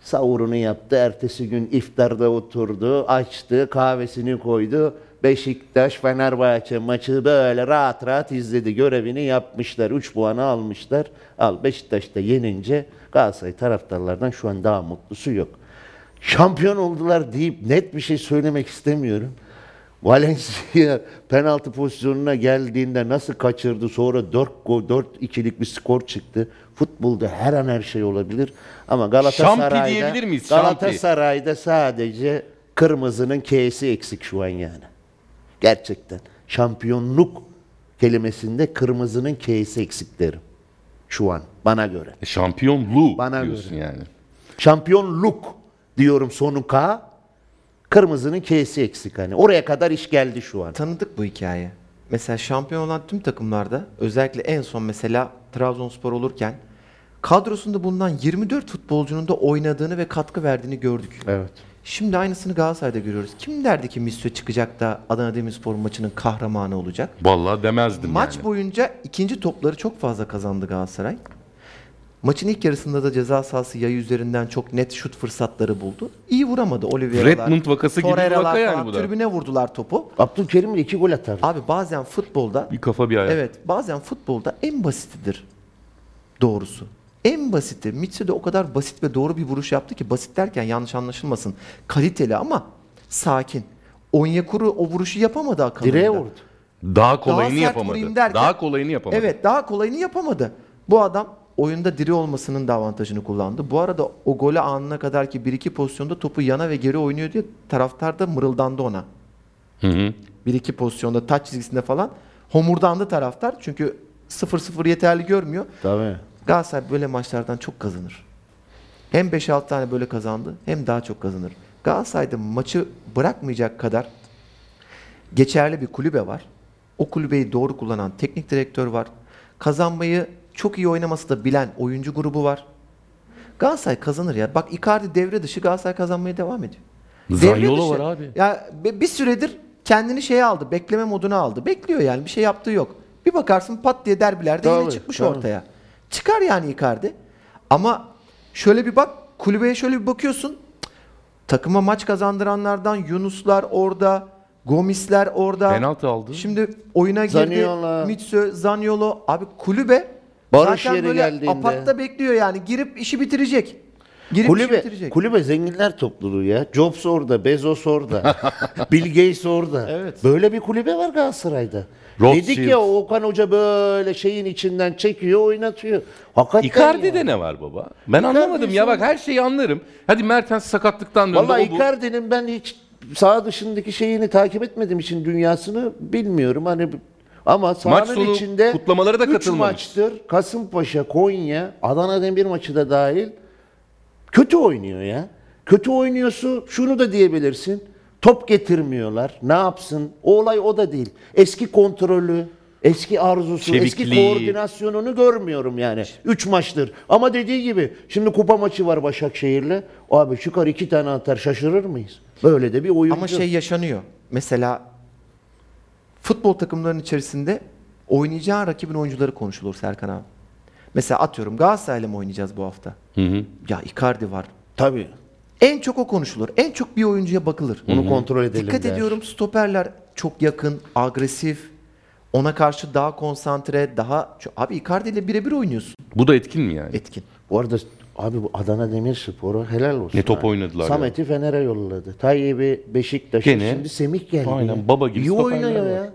S1: Sahurunu yaptı. Ertesi gün iftarda oturdu. Açtı. Kahvesini koydu. Beşiktaş Fenerbahçe maçı böyle rahat rahat izledi. Görevini yapmışlar. 3 puanı almışlar. Al Beşiktaş da yenince Galatasaray taraftarlardan şu an daha mutlusu yok. Şampiyon oldular deyip net bir şey söylemek istemiyorum. Valencia penaltı pozisyonuna geldiğinde nasıl kaçırdı sonra 4 gol 4 ikilik bir skor çıktı. Futbolda her an her şey olabilir ama Galatasaray'da
S3: Şampi diyebilir miyiz? Şampi.
S1: Galatasaray'da sadece kırmızının K'si eksik şu an yani. Gerçekten şampiyonluk kelimesinde kırmızının K'si eksik derim. Şu an bana göre.
S3: E, Şampiyonluğu
S1: Bana
S3: diyorsun
S1: göre.
S3: yani.
S1: Şampiyonluk diyorum sonu K. Kırmızının K'si eksik hani. Oraya kadar iş geldi şu an.
S2: Tanıdık bu hikaye. Mesela şampiyon olan tüm takımlarda özellikle en son mesela Trabzonspor olurken kadrosunda bulunan 24 futbolcunun da oynadığını ve katkı verdiğini gördük.
S1: Evet.
S2: Şimdi aynısını Galatasaray'da görüyoruz. Kim derdi ki Misyo çıkacak da Adana Demirspor maçının kahramanı olacak?
S3: Vallahi demezdim
S2: Maç
S3: yani.
S2: boyunca ikinci topları çok fazla kazandı Galatasaray. Maçın ilk yarısında da ceza sahası yayı üzerinden çok net şut fırsatları buldu. İyi vuramadı Oliveira'lar.
S3: Redmond vakası gibi bir vaka yani bu da.
S2: Tribüne vurdular topu.
S1: Abdülkerim de iki gol atar.
S2: Abi bazen futbolda
S3: Bir kafa bir ayak.
S2: evet bazen futbolda en basitidir doğrusu. En basiti. Mitsi de o kadar basit ve doğru bir vuruş yaptı ki basit derken yanlış anlaşılmasın. Kaliteli ama sakin. Onyekuru o vuruşu yapamadı akılında.
S1: Direğe vurdu.
S3: Daha kolayını
S2: sert
S3: yapamadı.
S2: derken-
S3: Daha kolayını yapamadı.
S2: Evet daha kolayını yapamadı. Bu adam oyunda diri olmasının da avantajını kullandı. Bu arada o gole anına kadar ki bir iki pozisyonda topu yana ve geri oynuyor diye taraftar da mırıldandı ona.
S3: Hı hı.
S2: Bir iki pozisyonda taç çizgisinde falan homurdandı taraftar. Çünkü 0-0 yeterli görmüyor.
S1: Tabii.
S2: Galatasaray böyle maçlardan çok kazanır. Hem 5-6 tane böyle kazandı hem daha çok kazanır. Galatasaray'da maçı bırakmayacak kadar geçerli bir kulübe var. O kulübeyi doğru kullanan teknik direktör var. Kazanmayı çok iyi oynaması da bilen oyuncu grubu var. Galatasaray kazanır ya. Bak Icardi devre dışı Galatasaray kazanmaya devam ediyor. Dışı.
S3: var abi.
S2: Ya bir süredir kendini şeye aldı. Bekleme moduna aldı. Bekliyor yani. Bir şey yaptığı yok. Bir bakarsın pat diye derbilerde yine
S1: Tabii,
S2: çıkmış
S1: tabii.
S2: ortaya. Çıkar yani Icardi. Ama şöyle bir bak kulübeye şöyle bir bakıyorsun. Takıma maç kazandıranlardan Yunuslar orada, Gomisler orada.
S3: Penaltı aldı.
S2: Şimdi oyuna girdi.
S1: Zaniolo.
S2: Mitsu, Zaniolo. Abi kulübe
S1: Barış
S2: zaten
S1: yeri
S2: böyle
S1: geldiğinde.
S2: apakta bekliyor yani. Girip işi bitirecek. Girip işi
S1: Kulübe,
S2: bitirecek.
S1: kulübe zenginler topluluğu ya. Jobs orada, Bezos orada, [laughs] Bill Gates orada.
S2: Evet.
S1: Böyle bir kulübe var Galatasaray'da.
S3: Rothschild.
S1: Dedik ya Okan Hoca böyle şeyin içinden çekiyor, oynatıyor. Hakikaten
S3: Icardi'de
S1: ya.
S3: ne var baba? Ben anlamadım ya bak her şeyi anlarım. Hadi Mertens sakatlıktan döndü.
S1: Vallahi
S3: o bu.
S1: Icardi'nin ben hiç sağ dışındaki şeyini takip etmediğim için dünyasını bilmiyorum. Hani ama sahanın
S3: sonu
S1: içinde
S3: kutlamalara da
S1: üç
S3: katılmamış.
S1: maçtır Kasımpaşa, Konya, Adana Demir maçı da dahil kötü oynuyor ya. Kötü oynuyorsu şunu da diyebilirsin. Top getirmiyorlar. Ne yapsın? O olay o da değil. Eski kontrolü, eski arzusu, eski
S3: Çevikliği.
S1: koordinasyonunu görmüyorum yani. Üç maçtır. Ama dediği gibi şimdi kupa maçı var Başakşehir'le. Abi çıkar iki tane atar şaşırır mıyız? Böyle de bir oyuncu.
S2: Ama şey yaşanıyor. Mesela futbol takımlarının içerisinde oynayacağın rakibin oyuncuları konuşulur Serkan abi. Mesela atıyorum Galatasaray'la mı oynayacağız bu hafta?
S3: Hı hı.
S2: Ya Icardi var.
S1: Tabii.
S2: En çok o konuşulur. En çok bir oyuncuya bakılır.
S1: Onu kontrol edelim
S2: Dikkat
S1: der.
S2: ediyorum stoperler çok yakın, agresif. Ona karşı daha konsantre, daha... Abi Icardi ile birebir oynuyorsun.
S3: Bu da etkin mi yani?
S2: Etkin.
S1: Bu arada abi bu Adana Demirspor'u helal olsun.
S3: Ne top
S1: ha.
S3: oynadılar
S1: Samet'i Fener'e yolladı. Tayyip'i Beşiktaş'a.
S3: Gene.
S1: Şimdi Semih geldi.
S3: Aynen,
S1: ya.
S3: baba gibi
S1: İyi oynuyor
S3: var.
S1: ya.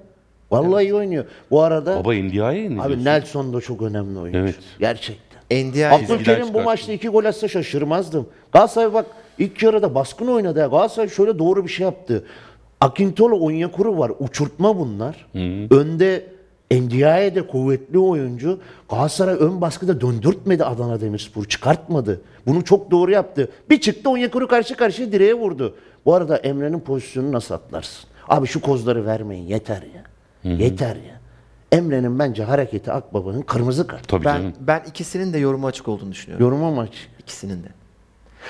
S1: Vallahi iyi oynuyor. Bu arada
S3: Baba NDI'ye ne
S1: abi? Nelson da çok önemli oyuncu.
S3: Evet.
S1: Gerçekten.
S2: NDI
S1: Abdülkerim bu maçta iki gol atsa şaşırmazdım. Galatasaray bak ilk yarıda baskın oynadı ya. Galatasaray şöyle doğru bir şey yaptı. Akintolo Onyekuru var. Uçurtma bunlar. Önde Ndiaye de kuvvetli oyuncu. Galatasaray ön baskıda döndürtmedi Adana Demirspor. Çıkartmadı. Bunu çok doğru yaptı. Bir çıktı Onyekuru karşı karşıya direğe vurdu. Bu arada Emre'nin pozisyonunu nasıl atlarsın? Abi şu kozları vermeyin yeter ya. Yeter ya. Emre'nin bence hareketi Akbaba'nın kırmızı kart.
S3: Tabii
S2: Ben,
S3: canım.
S2: ben ikisinin de yorumu açık olduğunu düşünüyorum.
S1: Yoruma maç.
S2: İkisinin de.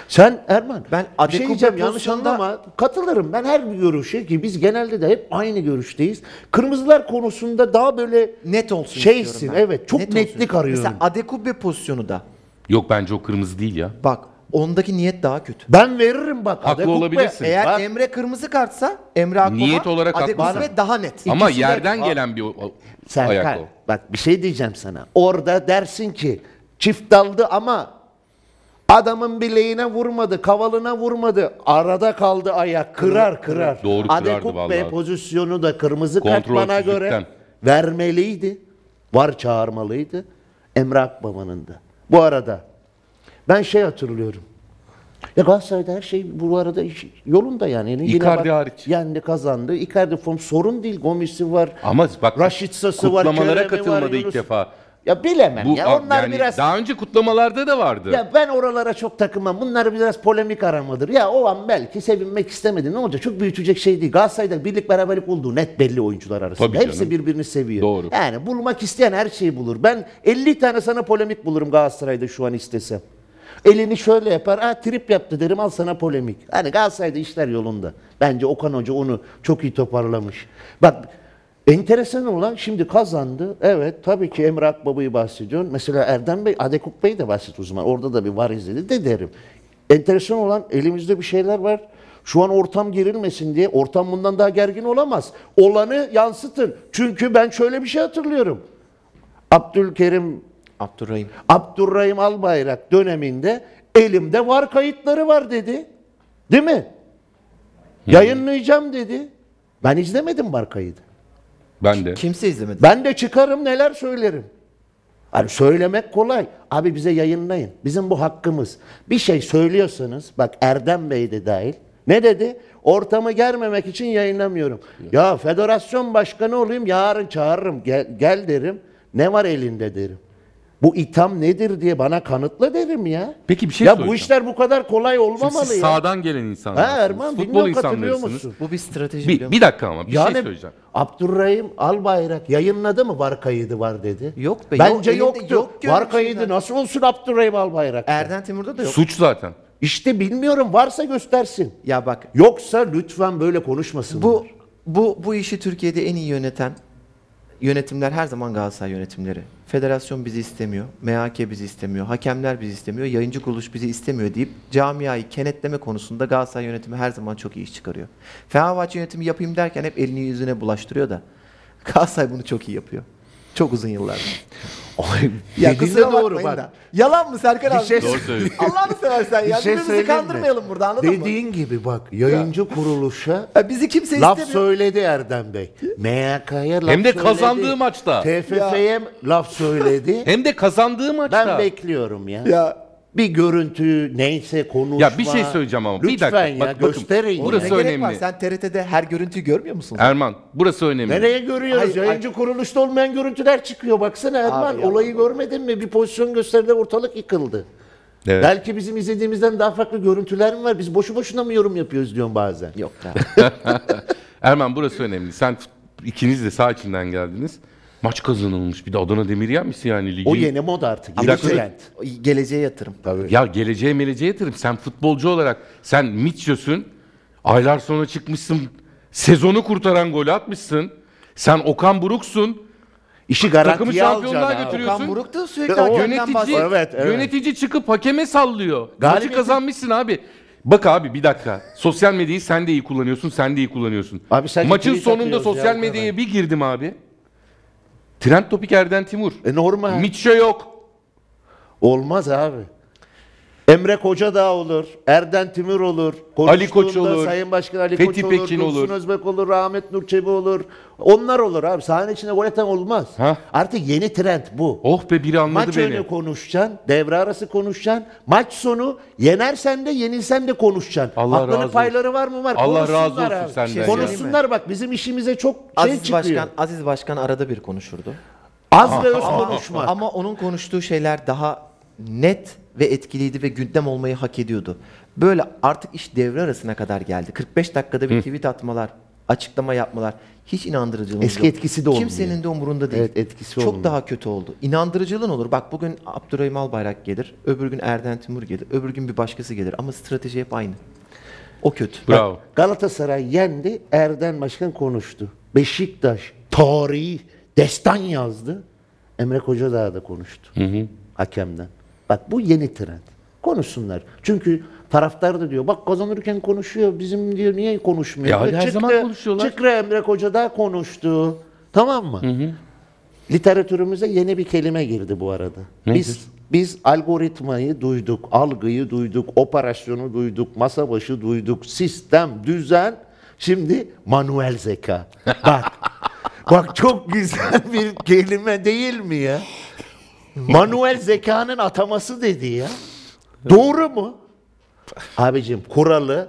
S1: Sen Erman,
S2: Ben
S1: bir şey diyeceğim yanlış
S2: pozisyonda-
S1: anlama. Katılırım ben her bir görüşe ki biz genelde de hep aynı görüşteyiz. Kırmızılar konusunda daha böyle
S2: Net olsun
S1: Şeysin,
S2: istiyorum ben.
S1: evet, çok
S2: olsun
S1: netlik
S2: istiyorum.
S1: arıyorum.
S2: Mesela Adekube pozisyonu da.
S3: Yok bence o kırmızı değil ya.
S2: Bak ondaki niyet daha kötü.
S1: ben veririm bak.
S3: Haklı
S1: Adekuk Bey-
S3: olabilirsin.
S2: Eğer
S1: Bak,
S2: Emre kırmızı kartsa Emre Akbaba
S3: Niyet olarak haklısın.
S2: daha net.
S3: Ama
S1: İkisi de-
S3: yerden
S1: Aa.
S3: gelen bir o- o-
S1: Serkan,
S3: ayak o.
S1: bak bir şey diyeceğim sana. Orada dersin ki çift daldı ama adamın bileğine vurmadı, kavalına vurmadı. Arada kaldı ayak. Kırar kırar.
S3: Doğru kırardı
S1: Adekuk Bey
S3: vallahi.
S1: pozisyonu da kırmızı kart bana
S3: Kontrolsüzlükten.
S1: göre vermeliydi. Var çağırmalıydı. Emre Akbaba'nın da. Bu arada ben şey hatırlıyorum. Ya Galatasaray'da her şey bu arada iş- yolunda yani. Yine
S3: Icardi
S1: bak,
S3: hariç.
S1: Yendi kazandı. Icardi form sorun değil. Gomis'i var.
S3: Ama bak
S1: Raşitsa'sı var,
S3: kutlamalara
S1: Kerem'i var,
S3: katılmadı ilk
S1: Yunus-
S3: defa.
S1: Ya bilemem
S3: Bu
S1: ya. Onlar
S3: yani
S1: biraz
S3: daha önce kutlamalarda da vardı.
S1: ya ben oralara çok takılmam. Bunlar biraz polemik aramadır. Ya o an belki sevinmek istemedi. Ne olacak? Çok büyütecek şey değil. Galatasaray'da birlik beraberlik olduğu net belli oyuncular arasında.
S3: Tabii
S1: Hepsi
S3: canım.
S1: birbirini seviyor.
S3: Doğru.
S1: Yani bulmak isteyen her şeyi bulur. Ben 50 tane sana polemik bulurum Galatasaray'da şu an istesem. Elini şöyle yapar. Ha trip yaptı derim al sana polemik. Hani Galatasaray'da işler yolunda. Bence Okan Hoca onu çok iyi toparlamış. Bak enteresan olan şimdi kazandı. Evet tabii ki Emre Akbaba'yı bahsediyorsun. Mesela Erdem Bey, Adekuk Bey de bahset o zaman. Orada da bir var izledi de derim. Enteresan olan elimizde bir şeyler var. Şu an ortam gerilmesin diye. Ortam bundan daha gergin olamaz. Olanı yansıtın. Çünkü ben şöyle bir şey hatırlıyorum. Abdülkerim
S2: Abdurrahim.
S1: Abdurrahim Albayrak döneminde elimde var kayıtları var dedi. Değil mi? Yayınlayacağım dedi. Ben izlemedim var kaydı.
S3: Ben de.
S2: Kimse izlemedi.
S1: Ben de çıkarım neler söylerim. Hani söylemek kolay. Abi bize yayınlayın. Bizim bu hakkımız. Bir şey söylüyorsanız bak Erdem Bey de dahil. Ne dedi? Ortamı germemek için yayınlamıyorum. Ya federasyon başkanı olayım yarın çağırırım. Gel, gel derim. Ne var elinde derim. Bu itham nedir diye bana kanıtla derim ya.
S3: Peki bir şey
S1: Ya
S3: soracağım.
S1: bu işler bu kadar kolay olmamalı
S3: siz
S1: ya.
S3: sağdan gelen insanlarsınız.
S1: Ha Erman
S3: Futbol
S1: bilmiyorum katılıyor musun?
S2: Bu bir strateji biliyor
S3: Bir,
S2: musun?
S3: bir dakika ama bir
S1: Yani
S3: şey söyleyeceğim.
S1: Abdurrahim Albayrak yayınladı mı var kaydı var dedi.
S2: Yok be,
S1: Bence
S2: yok, elinde
S1: yoktu.
S2: yok
S1: var kaydı
S2: şeyler.
S1: nasıl olsun Abdurrahim Albayrak?
S2: Erden Timur'da da yok.
S3: Suç zaten.
S1: İşte bilmiyorum varsa göstersin.
S2: Ya bak
S1: Yoksa lütfen böyle konuşmasın.
S2: bu bu bu işi Türkiye'de en iyi yöneten yönetimler her zaman Galatasaray yönetimleri. Federasyon bizi istemiyor, MHK bizi istemiyor, hakemler bizi istemiyor, yayıncı kuruluş bizi istemiyor deyip camiayı kenetleme konusunda Galatasaray yönetimi her zaman çok iyi iş çıkarıyor. Fenerbahçe yönetimi yapayım derken hep elini yüzüne bulaştırıyor da Galatasaray bunu çok iyi yapıyor. Çok uzun yıllardır. [laughs] Ya kusura
S1: doğru bak.
S2: da. Yalan mı Serkan abi?
S1: şey-
S3: Doğru söylüyorsun.
S2: Allah'ını seversen ya.
S1: Bir şey
S2: Birbirimizi
S1: söyleyeyim mi?
S2: kandırmayalım burada anladın mı?
S1: Dediğin gibi bak yayıncı kuruluşa
S2: Ya bizi kimse
S1: laf
S2: istemiyor.
S1: söyledi Erdem Bey. MHK'ya laf
S3: Hem de kazandığı maçta.
S1: TFF'ye laf söyledi.
S3: Hem de kazandığı maçta.
S1: ben bekliyorum ya.
S2: Ya
S1: Bir görüntü neyse konuşma.
S3: Ya bir şey söyleyeceğim ama, bir
S1: Lütfen
S3: dakika.
S1: ya
S3: Bak, bakın,
S1: gösterin
S3: burası
S2: ne
S1: ya.
S2: gerek var?
S3: önemli.
S2: Sen TRT'de her görüntüyü görmüyor musun?
S3: Erman burası önemli.
S1: Nereye görüyoruz?
S2: Hayır,
S1: Yayıncı kuruluşta olmayan görüntüler çıkıyor. Baksana Erman
S2: ya.
S1: olayı görmedin mi? Bir pozisyon gösterdi ortalık yıkıldı.
S3: Evet.
S1: Belki bizim izlediğimizden daha farklı görüntüler mi var? Biz boşu boşuna mı yorum yapıyoruz diyorum bazen.
S2: Yok ya. [laughs]
S3: Erman burası önemli. Sen fut- ikiniz de sağ içinden geldiniz. Maç kazanılmış. Bir de Adana Demir yenmiş yani ligi.
S1: O yeni moda artık.
S3: Bir
S1: Yeni
S3: dakika.
S1: trend.
S2: Geleceğe yatırım.
S1: Tabii.
S3: Ya geleceğe meleceğe yatırım. Sen futbolcu olarak sen Mitchell'sün. Aylar sonra çıkmışsın. Sezonu kurtaran golü atmışsın. Sen Okan Buruk'sun.
S1: İşi
S3: Takımı
S1: garantiye
S3: şampiyonluğa
S1: alacaksın abi.
S3: götürüyorsun.
S2: Okan Buruk da sürekli
S1: o
S2: hakemden
S3: Yönetici,
S2: bahsediyor.
S1: Evet, evet.
S3: yönetici çıkıp hakeme sallıyor. Maçı
S1: Galibiyeti-
S3: kazanmışsın abi. Bak abi bir dakika. Sosyal medyayı sen de iyi kullanıyorsun, sen de iyi kullanıyorsun.
S1: Abi sadece
S3: Maçın
S1: tweet
S3: sonunda
S1: atıyoruz
S3: sosyal
S1: ya,
S3: medyaya bir girdim abi. Trend topik Erden Timur.
S1: E normal.
S3: Mitçe yok.
S1: Olmaz abi. Emre Koca da olur. Erden Timur olur.
S3: Ali Koç olur.
S1: Sayın Başkan Ali
S3: Fethi
S1: Koç olur.
S3: Pekin
S1: Dursun
S3: olur.
S1: Özbek olur. Rahmet Nur Çebi olur. Onlar olur abi. Sahne içinde gol atan olmaz.
S3: Ha.
S1: Artık yeni trend bu.
S3: Oh be biri anladı
S1: Maç
S3: beni.
S1: önü konuşacaksın, devre arası konuşacaksın. Maç sonu yenersen de yenilsen de konuşacaksın.
S3: Allah
S1: Aklının
S3: razı
S1: payları var mı var?
S3: Allah razı olsun
S1: abi.
S3: senden
S2: ya.
S1: Konuşsunlar bak bizim işimize çok şey
S2: Aziz
S1: çıkıyor.
S2: Başkan, Aziz Başkan arada bir konuşurdu.
S1: Az ve öz konuşmak.
S2: Ama onun konuştuğu şeyler daha net ve etkiliydi ve gündem olmayı hak ediyordu. Böyle artık iş devre arasına kadar geldi. 45 dakikada bir tweet atmalar, açıklama yapmalar hiç inandırıcılığımız
S1: Eski
S2: yok.
S1: etkisi de olmuyor.
S2: Kimsenin de umurunda değil.
S1: Evet, etkisi
S2: Çok
S1: olmuyor.
S2: daha kötü oldu. İnandırıcılığın olur. Bak bugün Abdurrahim Albayrak gelir, öbür gün Erden Timur gelir, öbür gün bir başkası gelir ama strateji hep aynı. O kötü.
S3: Bravo.
S1: Galatasaray yendi, Erden Başkan konuştu. Beşiktaş tarihi destan yazdı. Emre Kocadağ da konuştu. Hakemden. Bak bu yeni trend. Konuşsunlar. Çünkü taraftar da diyor bak kazanırken konuşuyor. Bizim diyor niye konuşmuyor?
S3: Ya her zaman konuşuyorlar.
S1: Çıkra Emre Kocadağ konuştu. Tamam mı? Literatürümüze yeni bir kelime girdi bu arada.
S3: Nedir?
S1: Biz biz algoritmayı duyduk, algıyı duyduk, operasyonu duyduk, masa başı duyduk, sistem, düzen. Şimdi manuel zeka. Bak. [laughs] bak çok güzel bir kelime değil mi ya? Manuel zekanın ataması dedi ya. Doğru mu? Abicim kuralı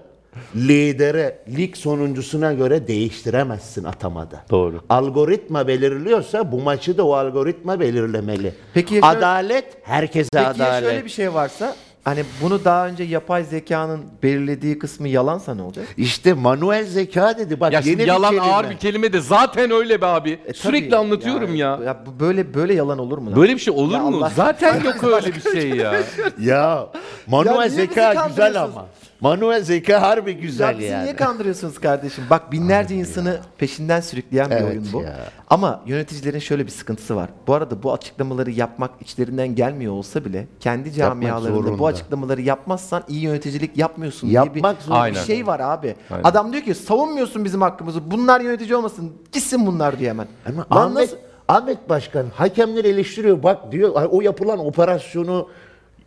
S1: lidere, lig sonuncusuna göre değiştiremezsin atamada.
S3: Doğru.
S1: Algoritma belirliyorsa bu maçı da o algoritma belirlemeli.
S2: Peki ya şöyle-
S1: adalet herkese
S2: Peki ya
S1: adalet.
S2: şöyle bir şey varsa hani bunu daha önce yapay zekanın belirlediği kısmı yalansa ne olacak?
S1: İşte manuel zeka dedi. Bak
S3: Ya
S1: yeni
S3: şimdi
S1: bir
S3: yalan
S1: kelime.
S3: ağır bir kelime de zaten öyle be abi.
S2: E,
S3: Sürekli
S2: tabii.
S3: anlatıyorum ya.
S2: Ya bu böyle böyle yalan olur mu? lan?
S3: Böyle bir şey olur
S2: Ya
S3: mu?
S2: Allah-
S3: Zaten yok öyle bir şey ya. [laughs]
S1: Ya manuel
S2: Ya niye bizi
S1: zeka güzel
S2: kandırıyorsunuz?
S1: ama. Manuel zeka harbi
S2: Ya
S1: güzel
S2: bizi
S1: yani.
S2: niye kandırıyorsunuz kardeşim? Bak binlerce insanı peşinden sürükleyen bir
S1: Evet
S2: oyun bu.
S1: ya.
S2: Ama yöneticilerin şöyle bir sıkıntısı var. Bu arada bu açıklamaları yapmak içlerinden gelmiyor olsa bile kendi camialarında bu açıklamaları yapmazsan iyi yöneticilik yapmıyorsun
S1: Yapmak
S2: diye bir,
S1: zorunda.
S2: bir şey var abi.
S3: Aynen.
S2: Adam diyor ki savunmuyorsun bizim hakkımızı. Bunlar yönetici olmasın. Gitsin bunlar diye hemen.
S1: Ama Ahmet,
S2: nasıl-
S1: Ahmet Başkan hakemleri eleştiriyor. Bak diyor "Ay, o yapılan operasyonu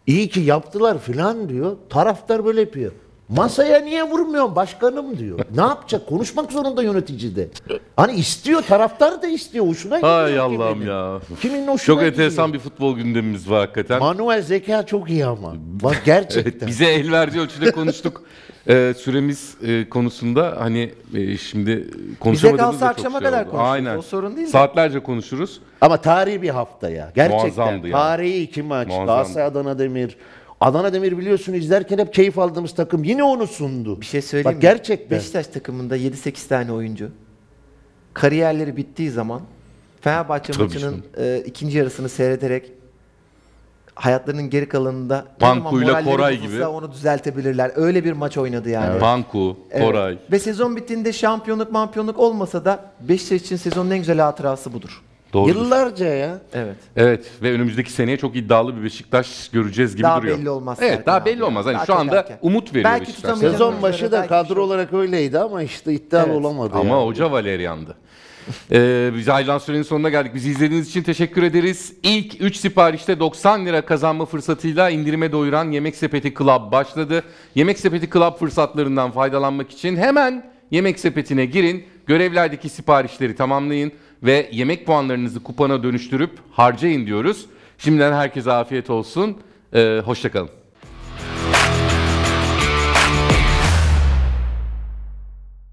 S1: iyi ki yaptılar filan diyor. Taraftar böyle yapıyor. Masaya niye vurmuyorsun başkanım diyor. Ne yapacak? Konuşmak zorunda yönetici de. Hani istiyor, taraftar da istiyor. Hoşuna gidiyor.
S3: Hay Allah'ım
S1: kiminin.
S3: ya.
S1: Kimin hoşuna
S3: Çok
S1: gidiyor.
S3: enteresan bir futbol gündemimiz var hakikaten.
S1: Manuel zeka çok iyi ama. Bak gerçekten. [laughs]
S3: Bize el verdiği ölçüde konuştuk. [laughs] Ee, süremiz e, konusunda hani e, şimdi konuşamadığımız
S2: kalsa
S3: da çok
S2: akşama
S3: şey
S2: kadar
S3: oldu.
S2: konuşuruz.
S3: Aynen.
S2: O sorun değil de.
S3: Saatlerce konuşuruz.
S1: Ama tarihi bir hafta ya. Gerçekten.
S3: Muazzamdı yani.
S1: Tarihi iki maç.
S3: Muazzamdı.
S1: Galatasaray Adana Demir. Adana Demir biliyorsun izlerken hep keyif aldığımız takım yine onu sundu.
S2: Bir şey söyleyeyim
S1: Bak
S2: mi?
S1: gerçekten.
S2: Beşiktaş takımında 7-8 tane oyuncu kariyerleri bittiği zaman Fenerbahçe
S3: Tabii
S2: maçının e, ikinci yarısını seyrederek hayatlarının geri kalanında zaman moralleri
S3: Koray gibi.
S2: onu düzeltebilirler. Öyle bir maç oynadı yani.
S3: Banku,
S2: Evet.
S3: Koray.
S2: Ve sezon bittiğinde şampiyonluk mampiyonluk olmasa da Beşiktaş için sezonun en güzel hatırası budur.
S3: Doğru.
S1: Yıllarca ya.
S2: Evet.
S3: Evet ve önümüzdeki seneye çok iddialı bir Beşiktaş göreceğiz gibi
S2: Daha
S3: duruyor.
S2: belli olmaz
S3: Evet daha
S2: abi
S3: belli
S2: ya.
S3: olmaz. Hani
S2: Daha
S3: şu anda
S2: erken.
S3: umut veriyor
S2: Belki
S3: Beşiktaş.
S1: Sezon başı da
S2: belki
S1: kadro
S2: şey
S1: olarak öyleydi ama işte iddialı
S2: Evet.
S1: olamadı.
S3: Ama
S1: ya.
S3: hoca Valerian'dı. Ee, biz ayrılan sürenin sonuna geldik. Bizi izlediğiniz için teşekkür ederiz. İlk 3 siparişte 90 lira kazanma fırsatıyla indirime doyuran Yemek Sepeti Club başladı. Yemek Sepeti Club fırsatlarından faydalanmak için hemen Yemek Sepeti'ne girin. Görevlerdeki siparişleri tamamlayın ve yemek puanlarınızı kupona dönüştürüp harcayın diyoruz. Şimdiden herkese afiyet olsun. Ee, hoşçakalın.